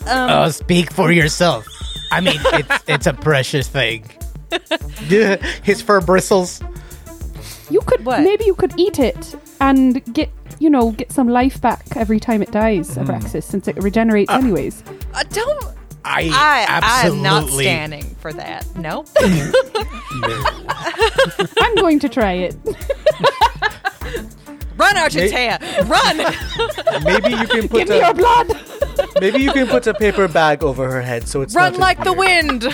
Um, oh, speak for yourself. I mean, [laughs] it's it's a precious thing. [laughs] His fur bristles. You could What? maybe you could eat it and get you know get some life back every time it dies, Abraxas, hmm. since it regenerates uh, anyways. Uh, don't. I, I I am not standing for that. No. [laughs] I'm going to try it. Run, Argentea! Run! Maybe you can [laughs] put Give me your a blood. maybe you can put a paper bag over her head so it's Run not like the wind! [laughs]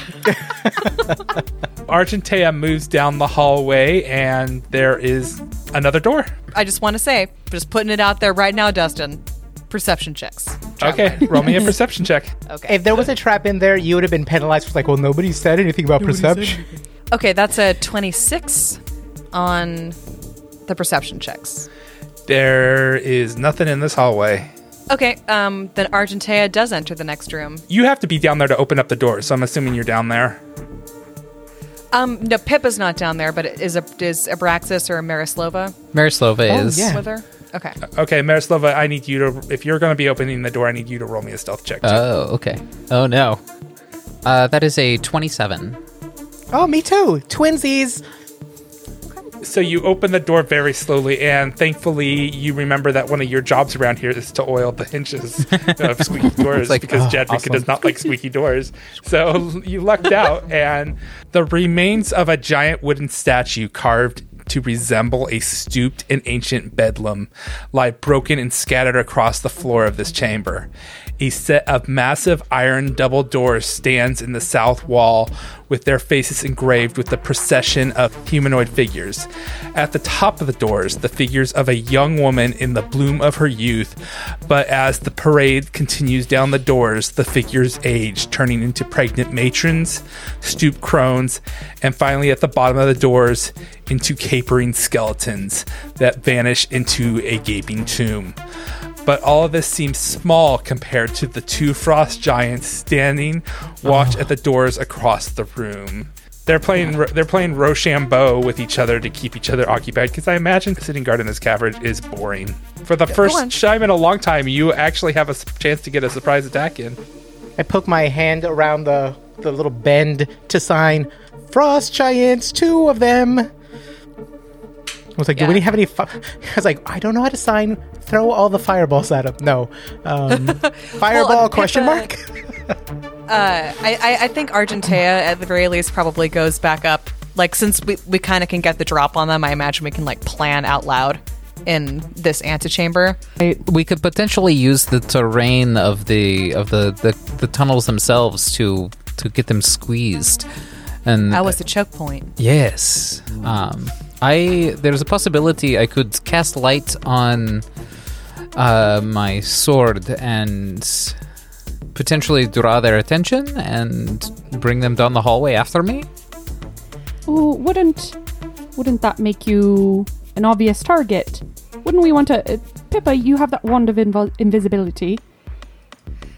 Argentea moves down the hallway, and there is another door. I just want to say, just putting it out there right now, Dustin. Perception checks. Okay, roll me a perception check. Okay. If there was a trap in there, you would have been penalized for like, well, nobody said anything about perception. Okay, that's a 26 on the perception checks. There is nothing in this hallway. Okay, um, then Argentea does enter the next room. You have to be down there to open up the door, so I'm assuming you're down there. Um, no, Pippa's not down there, but is a, is Abraxas or Marislova Marislova Oh, is. yeah. with her? Okay. Okay, Marislova, I need you to, if you're going to be opening the door, I need you to roll me a stealth check. too. Oh, okay. Oh no. Uh, that is a 27. Oh, me too. Twinsies. so you open the door very slowly, and thankfully, you remember that one of your jobs around here is to oil the hinges [laughs] of squeaky doors like, because oh, Jadrika awesome. does not like squeaky doors. So you lucked out, and the remains of a giant wooden statue carved to resemble a stooped and ancient bedlam lie broken and scattered across the floor of this chamber. A set of massive iron double doors stands in the south wall with their faces engraved with the procession of humanoid figures. At the top of the doors, the figures of a young woman in the bloom of her youth, but as the parade continues down the doors, the figures age, turning into pregnant matrons, stooped crones, and finally at the bottom of the doors, into capering skeletons that vanish into a gaping tomb but all of this seems small compared to the two frost giants standing watch at the doors across the room. They're playing they're playing Rochambeau with each other to keep each other occupied because I imagine sitting guard in this cavern is boring. For the on. first time in a long time, you actually have a chance to get a surprise attack in. I poke my hand around the, the little bend to sign Frost Giants, two of them. I was like, do we have any? Fi-? [laughs] I was like, I don't know how to sign. Throw all the fireballs at him. No, um, fireball [laughs] Well, uh, question mark. Uh, I, I, I think Argentea, at the very least, probably goes back up. Like, since we, we kind of can get the drop on them, I imagine we can, like, plan out loud in this antechamber. We could potentially use the terrain of the of the, the, the tunnels themselves to to get them squeezed. And That was the choke point. Yes. Um, I there's a possibility I could cast light on uh, my sword and potentially draw their attention and bring them down the hallway after me. Oh, wouldn't wouldn't that make you an obvious target? Wouldn't we want to? Uh, Pippa, you have that wand of invo- invisibility.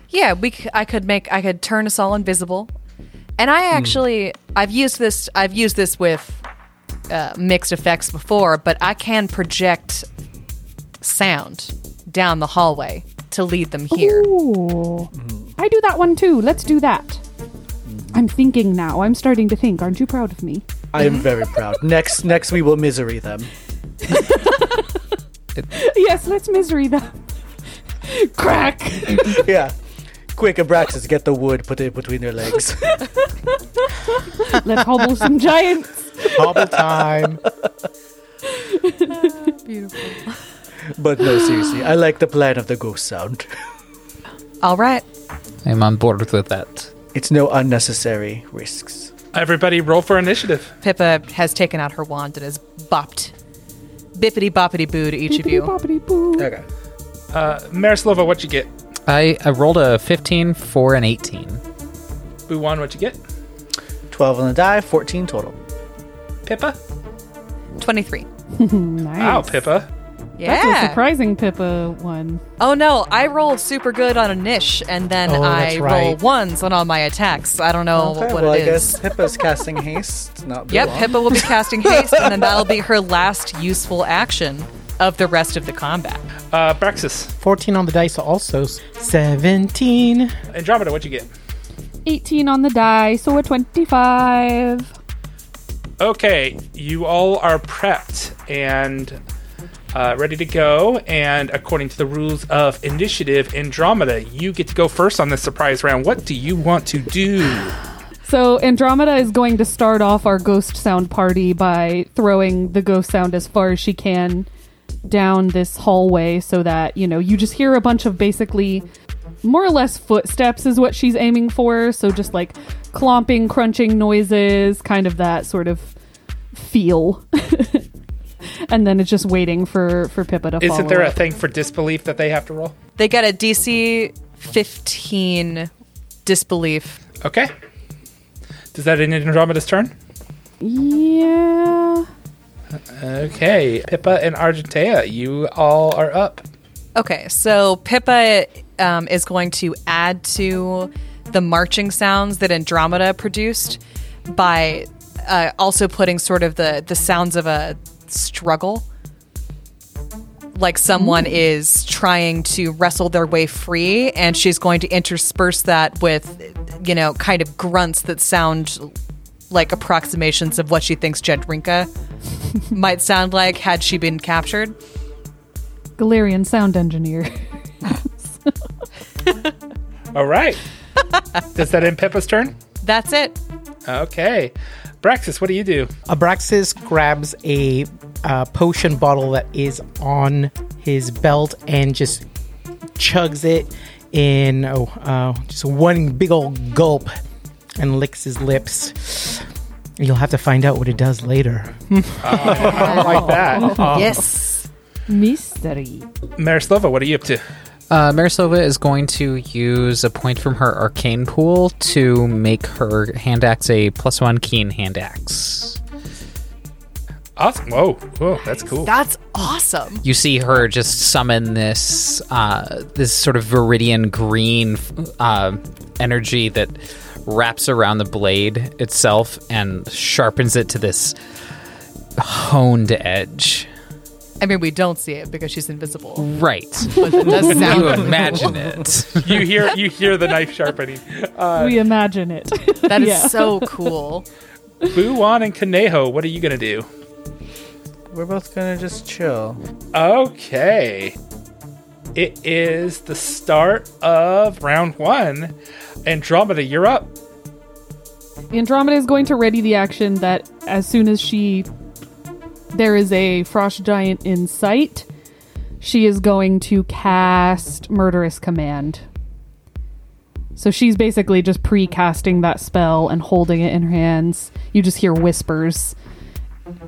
Yeah, we. c- I could make. I could turn us all invisible, and I actually. I've used this. I've used this with uh, mixed effects before, but I can project sound down the hallway to lead them here. Ooh, I do that one too. Let's do that. I'm thinking now. I'm starting to think. Aren't you proud of me? I am very proud. Next, next we will misery them. [laughs] Yes, let's misery them. [laughs] Crack. Yeah. Quick, Abraxas, get the wood, put it between their legs. let's hobble some giants. Hobble time. Beautiful. But no, seriously, I like the plan of the ghost sound. [laughs] All right. I'm on board with that. It's no unnecessary risks. Everybody, roll for initiative. Pippa has taken out her wand and has bopped, bippity boppity boo to each of you. Boppity boo. Okay. Uh, Marislova, what you get? I, I rolled a 15 for an 18. Buwan, what'd you get? 12 on the die, 14 total. Pippa? Twenty-three. [laughs] Nice. Wow, Pippa. That's a Yeah. surprising Pippa one. Oh no, I roll super good on a niche, and then Oh, I that's roll ones on all my attacks. I don't know Okay, what well, it I is. guess Pippa's casting haste, not Yep, Buwan. Pippa will be casting [laughs] haste, and then that'll be her last useful action of the rest of the combat. Uh, Braxis. 14 on the dice also. 17. Andromeda, what you get? 18 on the die, so a 25. Okay, you all are prepped and uh, ready to go. And according to the rules of initiative, Andromeda, you get to go first on this surprise round. What do you want to do? So Andromeda is going to start off our ghost sound party by throwing the ghost sound as far as she can down this hallway so that, you know, you just hear a bunch of basically more or less footsteps is what she's aiming for. So just like clomping, crunching noises, kind of that sort of feel. [laughs] and then it's just waiting for for Pippa to Isn't follow there a up. thing for disbelief that they have to roll? They get a DC 15 disbelief. Okay. Does that end Andromeda's turn? Yeah. Okay. Pippa and Argentea, you all are up. Okay, so Pippa um, is going to add to the marching sounds that Andromeda produced by uh, also putting sort of the the sounds of a struggle, like someone is trying to wrestle their way free, and she's going to intersperse that with, you know, kind of grunts that sound like approximations of what she thinks Jedrinka might sound like had she been captured. Galarian sound engineer. [laughs] All right. Does that end Pippa's turn? That's it. Okay. Braxis, what do you do? Abraxas grabs a uh, potion bottle that is on his belt and just chugs it in oh, uh, just one big old gulp and licks his lips. You'll have to find out what it does later. [laughs] I like that. Yes. Mystery. Marislova, what are you up to? Uh, Marislova is going to use a point from her arcane pool to make her hand axe a plus one keen hand axe. Awesome. Whoa. Whoa, that's cool. That's awesome. You see her just summon this uh, this sort of viridian green uh, energy that wraps around the blade itself and sharpens it to this honed edge. I mean, we don't see it because she's invisible. Right. [laughs] But it does you sound. imagine [laughs] it. you hear you hear the knife sharpening. [laughs] we imagine it. That is Yeah. so cool. Buwan and Kuneho, what are you gonna do? We're both gonna just chill. Okay. It is the start of round one. Andromeda, you're up. Andromeda is going to ready the action that as soon as she there is a frost giant in sight, she is going to cast murderous command. So she's basically just pre-casting that spell and holding it in her hands. You just hear whispers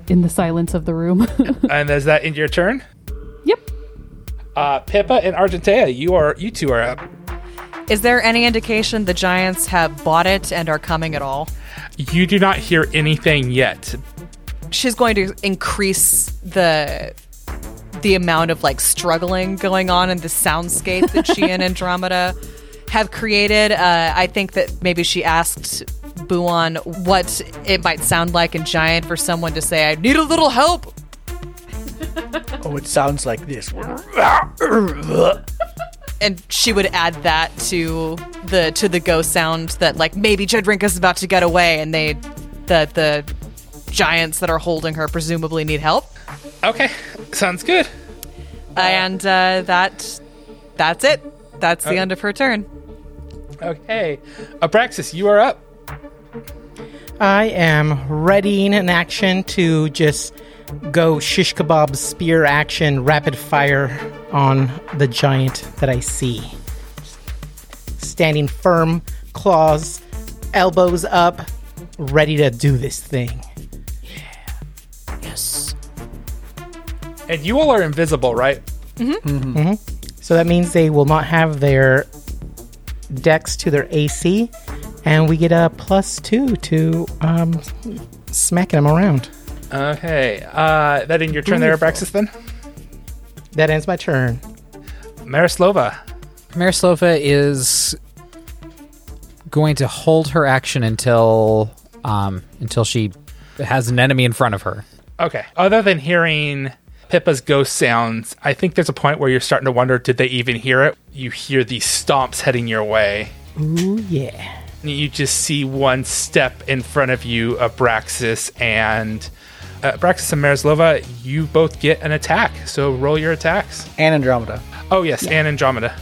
in the silence of the room. [laughs] And is that in your turn? yep. Uh, Pippa and Argentea, you are you two are up. Is there any indication the Giants have bought it and are coming at all? You do not hear anything yet. She's going to increase the the amount of like struggling going on in the soundscape that she and [laughs] Andromeda have created. Uh, I think that maybe she asked Buwan what it might sound like in Giant for someone to say, "I need a little help." [laughs] Oh, it sounds like this. [laughs] and she would add that to the to the ghost sound that like maybe Jedrinka's about to get away and they the the giants that are holding her presumably need help Okay, sounds good. and uh, that that's it that's the end of her turn Okay, Abraxas, you are up. I am readying an action to just go shish kebab spear action rapid fire on the giant that I see. Standing firm, claws, elbows up, ready to do this thing. Yeah. Yes. And you all are invisible, right? Mm-hmm. Mm-hmm. Mm-hmm. So that means they will not have their dex to their AC, and we get a plus two to um, smacking them around. Okay, uh, that in your turn there, Abraxas. Then That ends my turn. Marislova. Marislova is going to hold her action until um, until she has an enemy in front of her. Okay. Other than hearing Pippa's ghost sounds, I think there's a point where you're starting to wonder did they even hear it? You hear these stomps heading your way. Ooh, yeah. You just see one step in front of you, Abraxas, and uh, Abraxas and Marislova, you both get an attack. So roll your attacks. And Andromeda. Oh, yes, and Andromeda.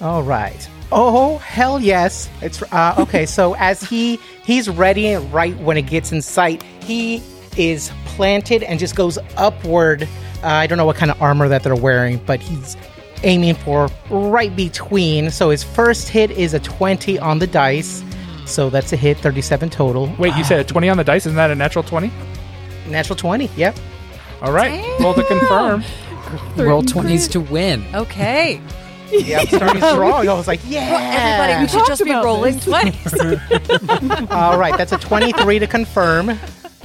All right. Oh hell yes! It's uh, okay. So as he he's ready and right when it gets in sight, he is planted and just goes upward. Uh, I don't know what kind of armor that they're wearing, but he's aiming for right between. So his first hit is a twenty on the dice. So that's a hit, thirty-seven total. Wait, you said a 20 on the dice? Isn't that a natural 20? Natural twenty. Yep. All right. Roll to confirm. [laughs] Roll 20s to win. Okay. [laughs] Yeah, I'm starting strong. I was like, yeah. Everybody, we should just be rolling this. 20s. [laughs] All right, that's a twenty-three to confirm.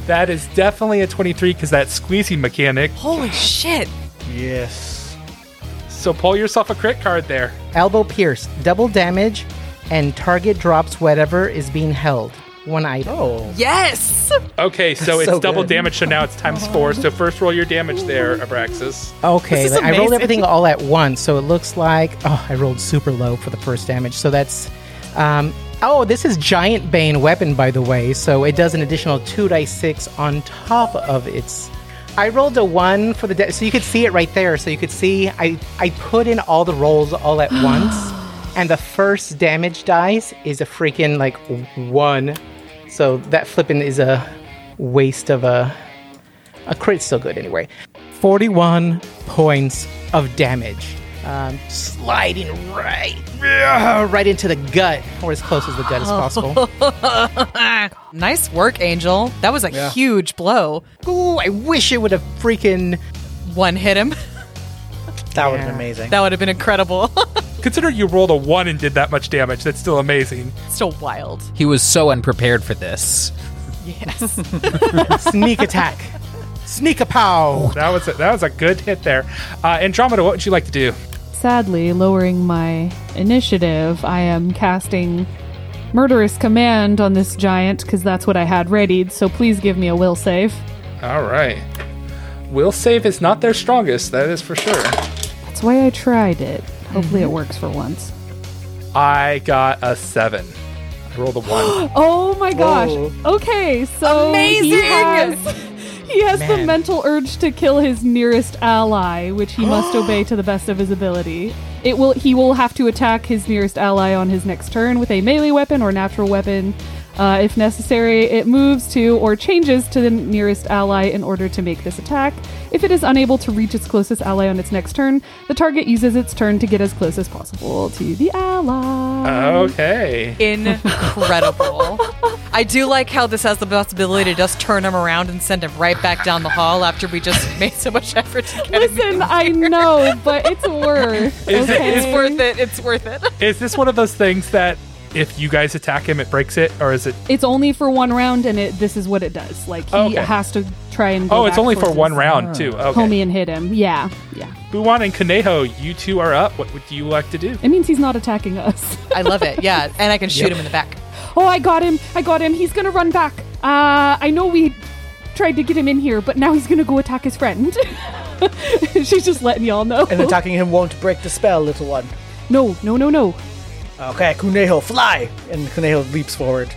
That is definitely a 23 because that squeezing mechanic. Holy shit. Yes. So pull yourself a crit card there. Elbow pierce, double damage, and target drops whatever is being held. One item. Oh. Yes. Okay, so it's so double good. damage, so now it's times four. So first roll your damage there, Abraxas. Okay, This is like, I rolled everything all at once, so it looks like oh, I rolled super low for the first damage. So that's um, oh, this is giant bane weapon by the way, so it does an additional two dice six on top of its. I rolled a one for the da- so you could see it right there. So you could see I I put in all the rolls all at [gasps] once, and the first damage dice is a freaking like one. So that flipping is a waste of a a crit's still good anyway. 41 points of damage. Um, sliding right, right into the gut, or as close as the gut as possible. [laughs] Nice work, Angel. That was a huge blow. Ooh, I wish it would have freaking. One hit him. That would have been amazing. That would have been incredible. [laughs] Consider you rolled a one and did that much damage. That's still amazing. Still wild. He was so unprepared for this. Yes. [laughs] Sneak attack. Sneak a pow. That was a, that was a good hit there. Uh, Andromeda, what would you like to do? Sadly, lowering my initiative, I am casting Murderous Command on this giant because that's what I had readied. So please give me a will save. All right. Will save is not their strongest. That is for sure. That's why I tried it. Hopefully, it mm-hmm. works for once. I got a seven. I rolled a one. [gasps] Oh my gosh. Whoa. Okay, so he has, he has the mental urge to kill his nearest ally, which he must [gasps] obey to the best of his ability. It will he will have to attack his nearest ally on his next turn with a melee weapon or natural weapon. Uh, if necessary, it moves to or changes to the nearest ally in order to make this attack. If it is unable to reach its closest ally on its next turn, the target uses its turn to get as close as possible to the ally. Okay. Incredible. I do like how this has the possibility to just turn him around and send him right back down the hall after we just [laughs] made so much effort to get him. Listen, I know, but it's worth. Is okay? is It's worth it. It's worth it. Is this one of those things that if you guys attack him, it breaks it, or is it? It's only for one round, and it this is what it does. Like he Okay. has to try and. Go Oh, it's only for one round too. Okay. Homie and hit him. Yeah, yeah. Buwan and Kuneho, you two are up. What would you like to do? It means he's not attacking us. [laughs] I love it. Yeah, [laughs] and I can shoot him in the back. oh, I got him! I got him! He's gonna run back. Uh, I know we tried to get him in here, but now he's gonna go attack his friend. [laughs] She's just letting y'all know. And attacking him won't break the spell, little one. no, no, no, no. Okay, Kuneho, fly! And Kuneho leaps forward.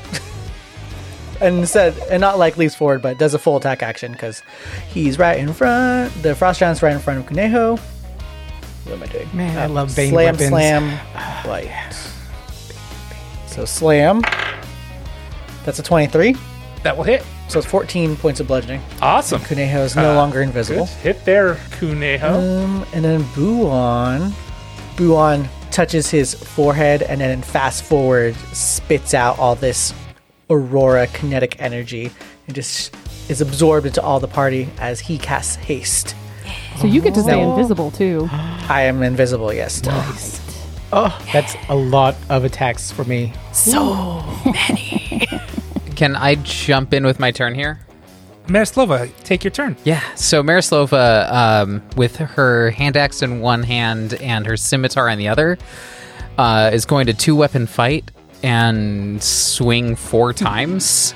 [laughs] and instead, and not like leaps forward, but does a full attack action because he's right in front. The frost giant's right in front of Kuneho. What am I doing? Man, I Uh, love Bane Slam, weapons. slam, [sighs] bite. So slam. That's a 23. That will hit. So it's 14 points of bludgeoning. Awesome. Kuneho is no Uh, longer Good invisible. hit there, Kuneho. Um, and then Buwan, Buwan touches his forehead and then fast forward spits out all this aurora kinetic energy and just is absorbed into all the party as he casts haste. So you get to stay Oh. invisible too. [gasps] I am invisible, yes. Oh, that's a lot of attacks for me. So many. [laughs] Can I jump in with my turn here? Marislova, take your turn. Yeah. So Marislova, um, with her hand axe in one hand and her scimitar in the other, uh, is going to two weapon fight and swing four times.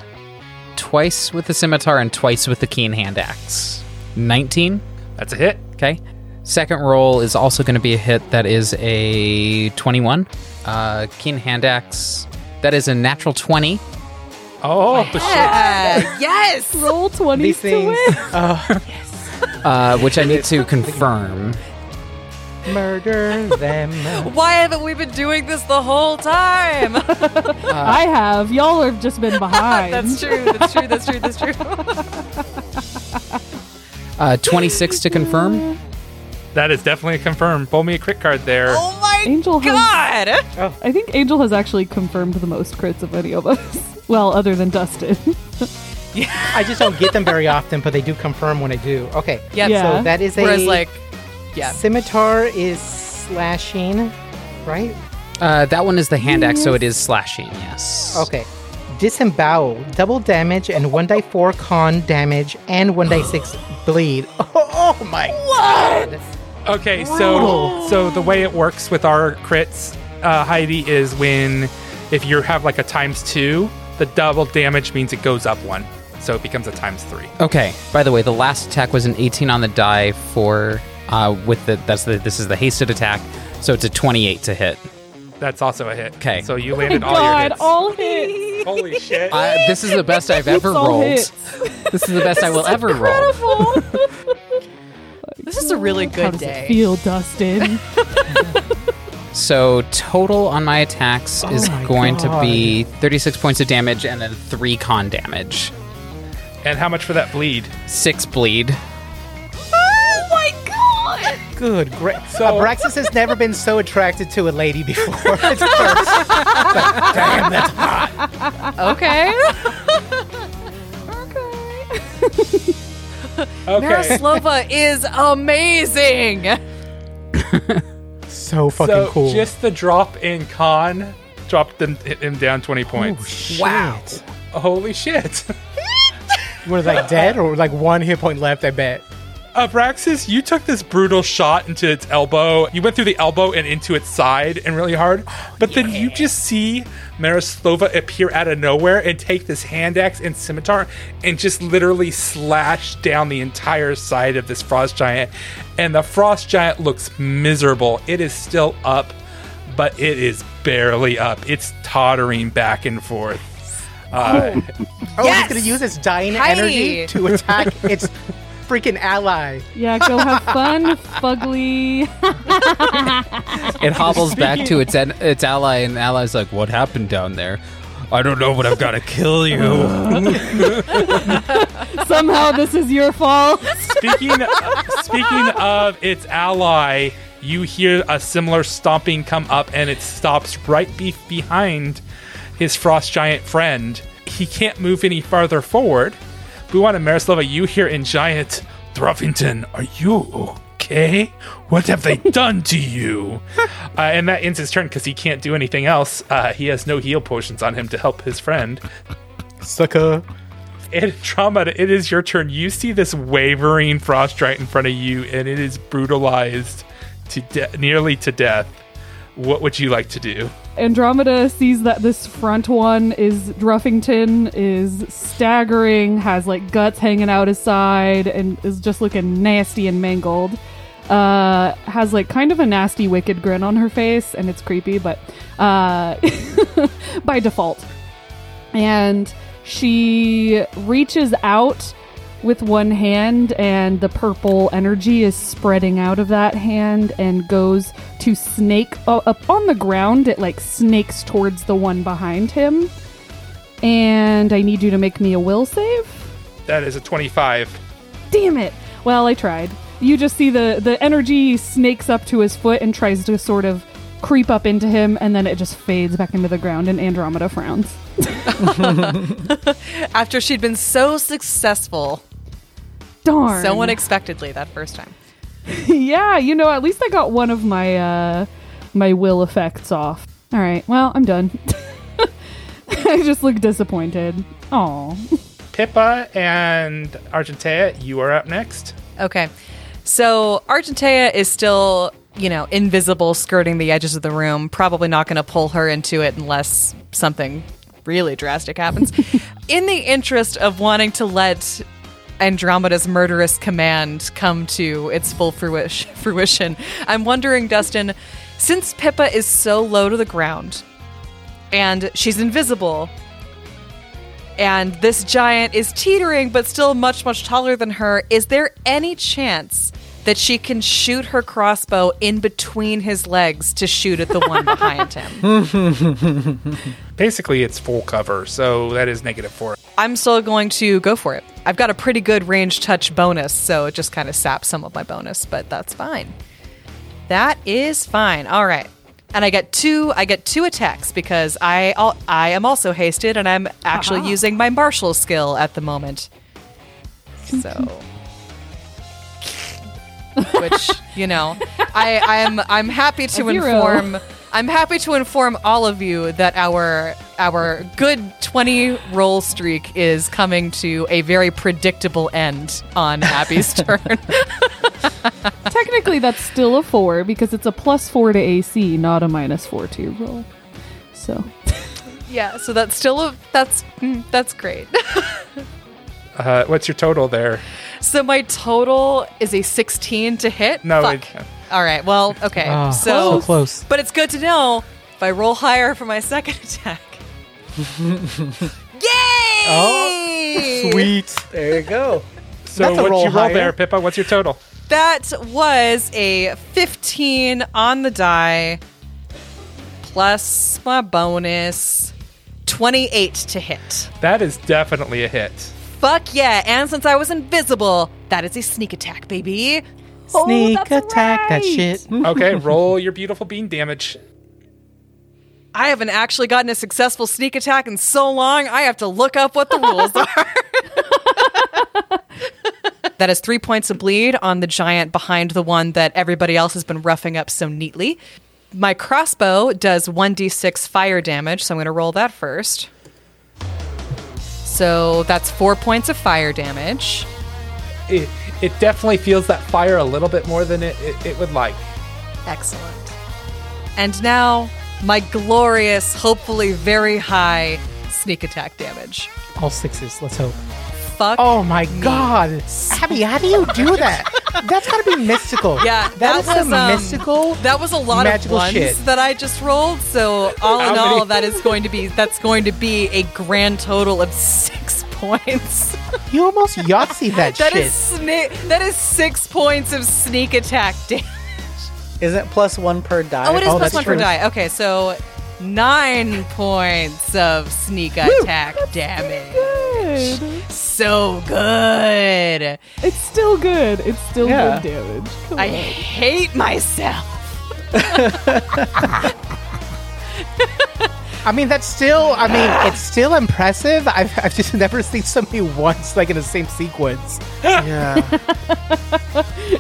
Twice with the scimitar and twice with the keen hand axe. 19. That's a hit. Okay. Second roll is also going to be a hit. That is a 21. Uh, keen hand axe. That is a natural 20. Oh, shit. yeah, yes. Roll twenty These to win. things. [laughs] Oh, uh, which I need to confirm. Murder them. Why haven't we been doing this the whole time? I have. Y'all have just been [laughs] behind. that's true. That's true. That's true. That's true. [laughs] Uh, 26 to confirm. That is definitely confirmed. confirm. Pull me a crit card there. oh my Angel has. god! I think Angel has actually confirmed the most crits of any of us. Well, other than Dustin. yeah. [laughs] I just don't get them very often, but they do confirm when I do. Okay. Yep. Yeah. So that is a Whereas, like, yeah. scimitar is slashing, right? Uh, that one is the hand axe, so it is slashing. Yes. Okay. Disembowel, double damage and 1 die 4 con damage and 1 die 6 [gasps] bleed. Oh, [laughs] oh my god. Okay, so so the way it works with our crits, uh, Heidi, is when if you have like a times two, the double damage means it goes up one, so it becomes a times three. Okay. By the way, the last attack was an 18 on the die for uh, with the that's the this is the hasted attack, so it's a 28 to hit. That's also a hit. Okay. so you oh my landed all your god, hits. all hits. Holy [laughs] shit! Uh, this is the best I've ever all rolled. hits. This is the best I will ever roll. [laughs] This is a really How good does day. it feel, Dustin? [laughs] So total on my attacks oh is my going to be 36 points of damage and then three con damage, and how much for that bleed? six bleed. Oh my god! Good, great. [laughs] So- Abraxas has never been so attracted to a lady before. [laughs] It's first. [laughs] Damn, that's hot. Okay. Okay, Marislova is amazing. So fucking so cool. just the drop in con dropped them hit him down twenty points. wow. Holy shit! Was like dead or like one hit point left? I bet. Abraxas, you took this brutal shot into its elbow. You went through the elbow and into its side and really hard. But then you just see Marislova appear out of nowhere and take this hand axe and scimitar and just literally slash down the entire side of this frost giant. And the frost giant looks miserable. It is still up, but it is barely up. It's tottering back and forth. Uh, Oh, Yes! he's gonna use its dying Heidi! energy to attack [laughs] its freaking ally. yeah, go have [laughs] fun, fugly. It hobbles back to its en- its ally, and the ally's like, "What happened down there?" I don't know, but I've got to kill you. [laughs] Somehow this is your fault. speaking speaking of its ally, you hear a similar stomping come up, and it stops right be- behind his frost giant friend. He can't move any farther forward. Buwan and Marislova, you here in giant Thruffington, are you okay? What have they [laughs] done to you? Uh, and that ends his turn because he can't do anything else. Uh, he has no heal potions on him to help his friend. Sucker. Andromeda, it is your turn. You see this wavering frost right in front of you, and it is brutalized to de- nearly to death. What would you like to do? Andromeda sees that this front one is Druffington, is staggering, has like guts hanging out his side, and is just looking nasty and mangled. Uh, has like kind of a nasty, wicked grin on her face, and it's creepy, but uh, [laughs] by default. And she reaches out with one hand, and the purple energy is spreading out of that hand and goes to snake uh, up on the ground. It like snakes towards the one behind him. And I need you to make me a will save. That is a 25. Damn it! Well, I tried. You just see the the energy snakes up to his foot and tries to sort of creep up into him, and then it just fades back into the ground. And Andromeda frowns. [laughs] After she'd been so successful Darn. so unexpectedly that first time. [laughs] yeah, you know, at least I got one of my uh my will effects off. All right, well, I'm done. [laughs] I just look disappointed. Oh, Pippa and Argentea, you are up next. Okay. So Argentea is still, you know, invisible, skirting the edges of the room. Probably not going to pull her into it unless something really drastic happens. [laughs] In the interest of wanting to let Andromeda's murderous command come to its full [laughs] fruition, I'm wondering, Dustin, since Pippa is so low to the ground and she's invisible, and this giant is teetering but still much much taller than her is there any chance that she can shoot her crossbow in between his legs to shoot at the one behind him. [laughs] Basically, it's full cover, so that is negative four. I'm still going to go for it. I've got a pretty good range touch bonus, so it just kind of saps some of my bonus, but that's fine. That is fine. All right. And I get two I get two attacks because I al- I am also hasted and I'm actually ah. using my martial skill at the moment. So which, you know, I I'm I'm happy to inform I'm happy to inform all of you that our our good 20 roll streak is coming to a very predictable end on Abby's [laughs] turn. Technically, that's still a four because it's a plus four to AC, not a minus four to your roll. So, yeah, so that's still a that's mm, that's great. [laughs] Uh, what's your total there? so my total is a 16 to hit. No, Fuck. it- All right. Well, okay. Oh, so so close. But it's good to know if I roll higher for my [laughs] second attack. [laughs] Yay! Oh, Sweet. There you go. So That's a what roll you roll higher. there, Pippa? What's your total? That was a 15 on the die plus my bonus 28 to hit. That is definitely a hit. Fuck yeah. And since I was invisible, that is a sneak attack, baby. Oh, sneak Oh, that's attack that shit. [laughs] Okay, roll your beautiful bean damage. I haven't actually gotten a successful sneak attack in so long, I have to look up what the rules [laughs] are. [laughs] that is three points of bleed on the giant behind the one that everybody else has been roughing up so neatly. My crossbow does 1d6 fire damage, so I'm going to roll that first. So that's four points of fire damage. It, it definitely feels that fire a little bit more than it, it, it would like. Excellent. And now, my glorious, hopefully very high sneak attack damage. All sixes. Let's hope. Fuck. Oh my god, Abby, how do you do that? That's gotta be mystical. Yeah, that that is was, some um, mystical. That was a lot of ones shit. that I just rolled. So all in How all, many? that is going to be that's going to be a grand total of six [laughs] points. You almost Yahtzee that, That shit. is sne- that is six points of sneak attack damage. Isn't plus one per die? Oh, it is Oh, plus that's one per die. Okay, so nine points of sneak attack damage. good. So good. It's still good. It's still Yeah. good damage. Come I on. hate myself. [laughs] I mean, that's still. I mean, it's still impressive. I've, I've just never seen somebody once like in the same sequence. [laughs] yeah. [laughs]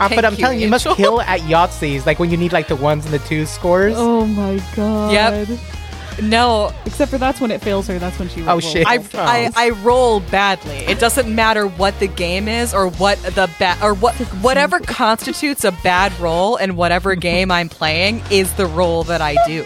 Uh, but I'm you, telling you, you must kill at Yahtzees, like when you need like the ones and the two scores. Oh my god. Yep. No, Except for that's when it fails her. That's when she. Oh, rolls. shit. I, Oh. I, I roll badly. It doesn't matter what the game is or what the bad or what whatever constitutes a bad roll in whatever game I'm playing is the roll that I do.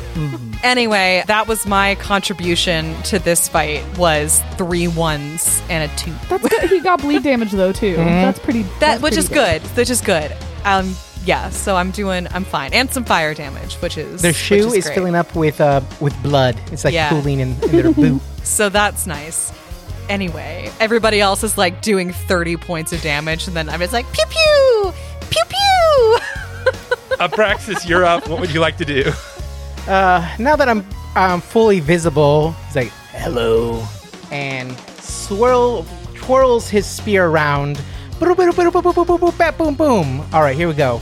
[laughs] [laughs] anyway, that was my contribution to this fight was three ones and a two. That's good. He got bleed [laughs] damage though too. That's pretty. That that's which pretty is good. Which is good. Um yeah, so I'm doing I'm fine. And some fire damage, which is Their which shoe is, great. filling up with uh with blood. It's like Yeah. cooling in, in their boot. [laughs] So that's nice. Anyway, everybody else is like doing 30 points of damage, and then I'm just like, pew pew! Pew pew! Abraxas, you're up. What would you like to do? Uh, now that I'm I'm fully visible, he's like, "Hello," and swirl twirls his spear around. Boom, boom, boom, All right, here we go.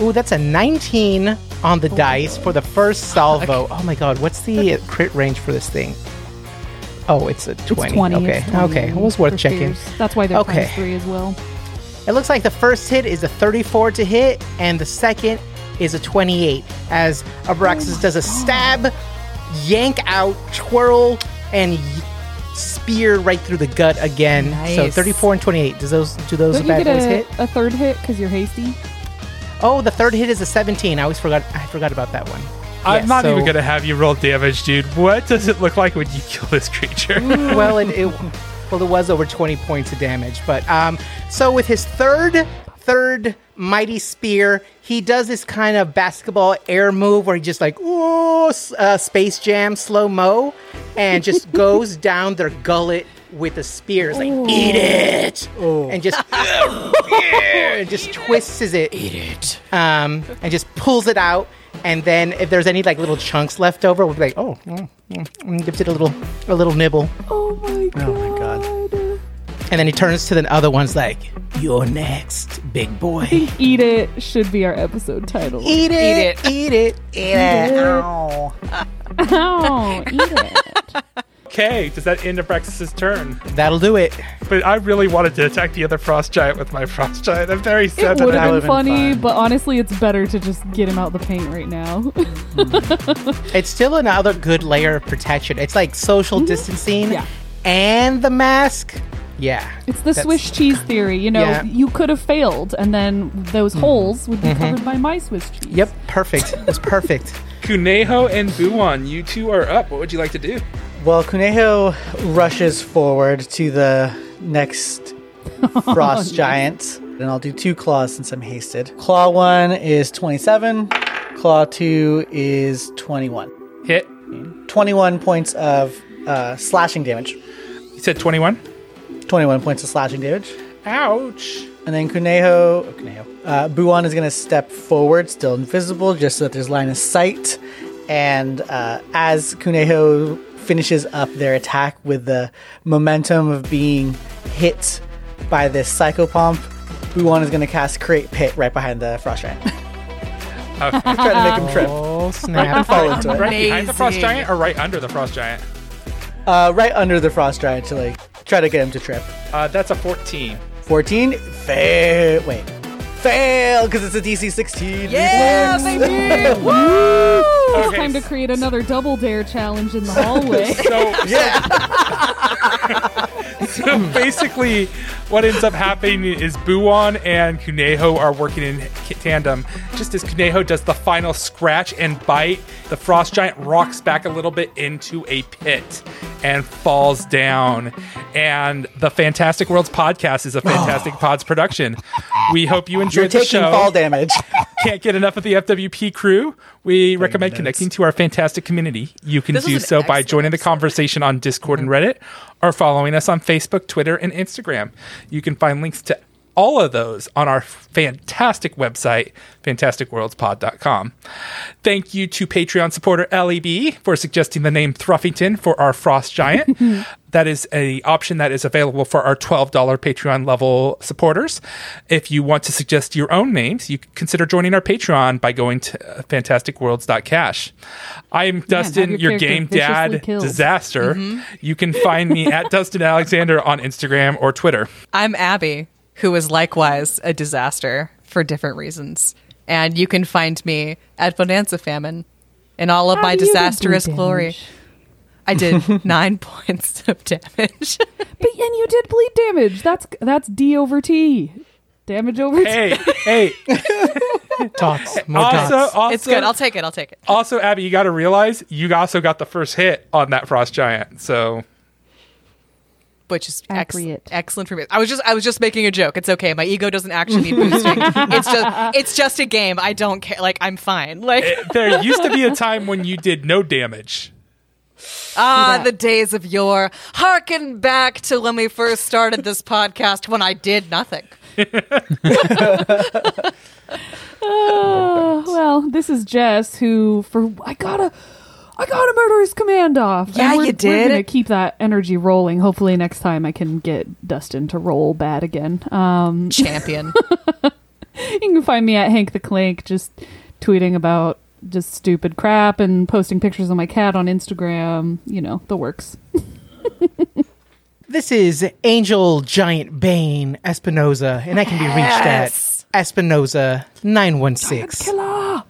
Ooh, that's a 19 on the oh dice for the first [laughs] salvo. Okay. Oh my god, what's the [laughs] crit range for this thing? Oh, it's a 20. It's 20 okay, it's 20 okay. It was worth checking. Fears. That's why they're okay. three as well. It looks like the first hit is a 34 to hit, and the second is a 28. As Abraxas does a stab, yank out, twirl, and y- spear right through the gut again. So 34 and 28. Does those do those Don't you bad get boys a, hit? a third hit because you're hasty? Oh, the third hit is a 17. I always forgot. I forgot about that one. I'm Yes, not so- even going to have you roll damage, dude. What does it look like when you kill this creature? well, it, it well, it was over 20 points of damage. But um, so with his third third mighty spear, he does this kind of basketball air move where he just like, oh, uh, Space Jam slow mo, and just [laughs] goes down their gullet with the spear. It's like, eat it! And just, [laughs] [laughs] and just twists it. Eat it. Um, and just pulls it out. And then if there's any like little chunks left over, we'll be like, oh, mm, mm, and gives it a little, a little nibble. Oh my god. Oh my god. And then he turns to the other ones like, you're next, big boy. [laughs] Eat it should be our episode title. Eat it, eat it, eat it. Ow. [laughs] Ow, eat it. Okay, does that end Abraxas' turn? That'll do it. But I really wanted to attack the other frost giant with my frost giant. I'm very It sad would that I have would've been been funny, fun. but honestly, it's better to just get him out the paint right now. [laughs] It's still another good layer of protection. It's like social mm-hmm. distancing Yeah. and the mask. Yeah. It's the Swiss cheese theory. You know, Yeah. you could have failed, and then those holes would be covered by my Swiss cheese. Yep, perfect. It's perfect. [laughs] Kuneho and Buwan, you two are up. What would you like to do? Well, Kuneho rushes forward to the next [laughs] frost giant, and I'll do two claws since I'm hasted. Claw one is 27, claw two is 21. Hit. 21 points of uh, slashing damage. You said 21? 21 points of slashing damage. Ouch. And then Kuneho, oh, Kuneho, uh, Buwan is going to step forward, still invisible, just so that there's line of sight. And uh, as Kuneho finishes up their attack with the momentum of being hit by this Psychopomp, Buwan is going to cast Create Pit right behind the Frost Giant. [laughs] Okay. Try to make him trip. Oh, snap. and Fall into it. right behind the frost giant or right under the frost giant? Uh, right under the Frost Giant to like try to get him to trip. Uh, that's a 14. 14, fail. Wait. Fail, because it's a DC 16. Yeah, reflex. baby! [laughs] Woo! It's Okay. time to create another double dare challenge in the hallway. [laughs] So, [laughs] Yeah. so basically, what ends up happening is Buwan and Kuneho are working in tandem. Just as Kuneho does the final scratch and bite, the frost giant rocks back a little bit into a pit and falls down. And the Fantastic Worlds podcast is a [gasps] Fantastic Pods production. We hope you enjoyed You're the taking show. fall damage. [laughs] Can't get enough of the FWP crew. We recommend connecting to our fantastic community. You can This do was an so by excellent joining the episode. conversation on Discord and mm-hmm. Reddit or following us on Facebook, Twitter, and Instagram. You can find links to all of those on our fantastic website, fantasticworldspod.com. Thank you to Patreon supporter LEB for suggesting the name Thruffington for our Frost Giant. [laughs] that is a option that is available for our $12 Patreon level supporters. If you want to suggest your own names, you can consider joining our Patreon by going to uh, fantasticworlds.cash. I am Dustin, have your, your game dad killed. disaster. Mm-hmm. You can find me at [laughs] Dustin Alexander on Instagram or Twitter. I'm Abby, who is likewise a disaster for different reasons. And you can find me at Bonanza Famine in all of How my do you do disastrous glory. damage? I did [laughs] nine points of damage. [laughs] But and you did bleed damage. That's that's D over T. Damage over T. Hey, [laughs] hey. Dots. More also, dots. also, it's good. I'll take it. I'll take it. also, Abby, you got to realize you also got the first hit on that frost giant. So Which is ex- excellent for me. I was just I was just making a joke. It's okay. My ego doesn't actually need boosting. it's just it's just a game. I don't care. Like I'm fine. Like eh, there used to be a time when you did no damage. Ah, the days of yore. Harken back to when we first started this podcast when I did nothing. Uh, [laughs] well, this is Jess who for I gotta I gotta murder his command off. Yeah, you did. We're gonna keep that energy rolling. Hopefully next time I can get Dustin to roll bad again. Um Champion. [laughs] you can find me at Hank the Clank just tweeting about just stupid crap and posting pictures of my cat on Instagram, you know, the works. This is Angel Giant Bane Espinoza, and I can be reached Yes. at Espinoza nine one six. Killer!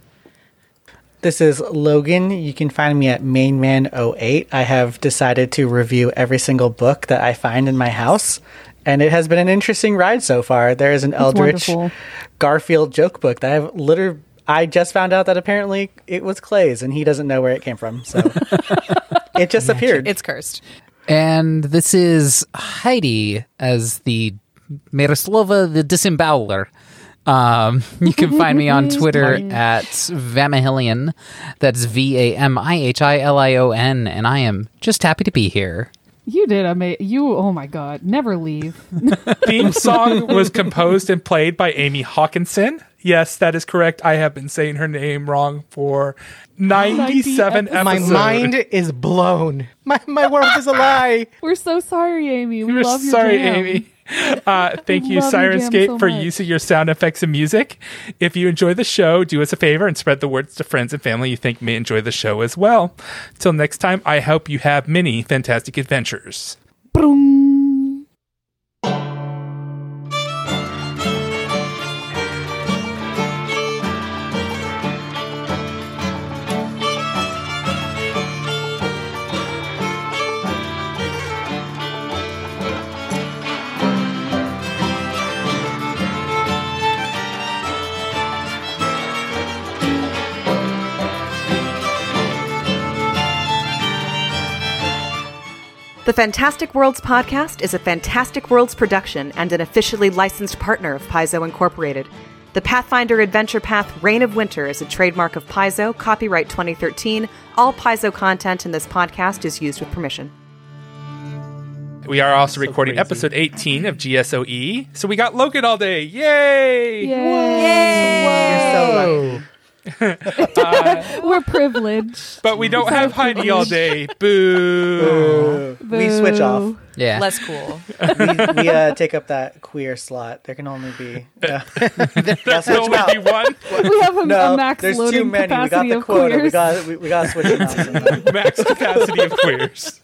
This is Logan. You can find me at mainman08. I have decided to review every single book that I find in my house, and it has been an interesting ride so far. There is an Eldritch wonderful. Garfield joke book that I've literally. I just found out that apparently it was Clay's, and he doesn't know where it came from. So [laughs] it just appeared. it's cursed. And this is Heidi as the Marislova the Disemboweler. Um, you can find me on [laughs] Twitter at Vamihilion. That's V A M I H I L I O N, and I am just happy to be here. You did amazing. You, oh my god, never leave. [laughs] Theme song was composed and played by Amy Hawkinson. Yes, that is correct. I have been saying her name wrong for 97 90 My mind is blown. My my world is a lie. [laughs] We're so sorry, Amy. We We're love your sorry, jam. Amy. [laughs] Uh, thank you, love your jam Syrinscape, so for much. using your sound effects and music. If you enjoy the show, do us a favor and spread the words to friends and family you think may enjoy the show as well. Till next time, I hope you have many fantastic adventures. Broom. The Fantastic Worlds podcast is a Fantastic Worlds production and an officially licensed partner of Paizo Incorporated. The Pathfinder Adventure Path Reign of Winter is a trademark of Paizo, copyright 2013. All Paizo content in this podcast is used with permission. We are also recording crazy. episode 18 of GSOE. So we got Logan all day. Yay! You're so lucky. [laughs] We're privileged. But we don't have Heidi all day. Boo. We switch off. Yeah. Less cool. We, we uh, take up that queer slot. There can only be. [laughs] Yeah. There [laughs] That's can what only be one We have a, No, a max there's loading too many. We got the of quota. We queers. got we, we got to switch it out. max capacity of queers.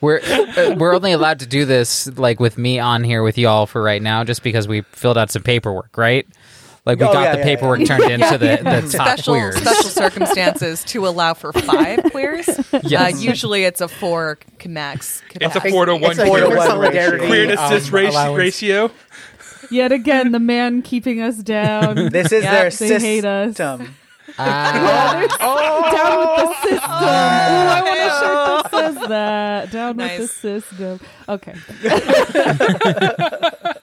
We're uh, we're only allowed to do this like with me on here with y'all for right now, just because we filled out some paperwork, right? Like we Oh, got yeah, the yeah, paperwork yeah. turned [laughs] into the, the [laughs] top special queers. special circumstances to allow for five [laughs] queers. Yes. Uh, usually it's a four max. It's a four to one It's a to queer. one solidarity. Queer to cis um, race- ratio. Yet again, the man keeping us down. This is Yeah, their they hate us. system. Ah, down with the system. oh, I want a shirt that says that. Down with the system. Okay.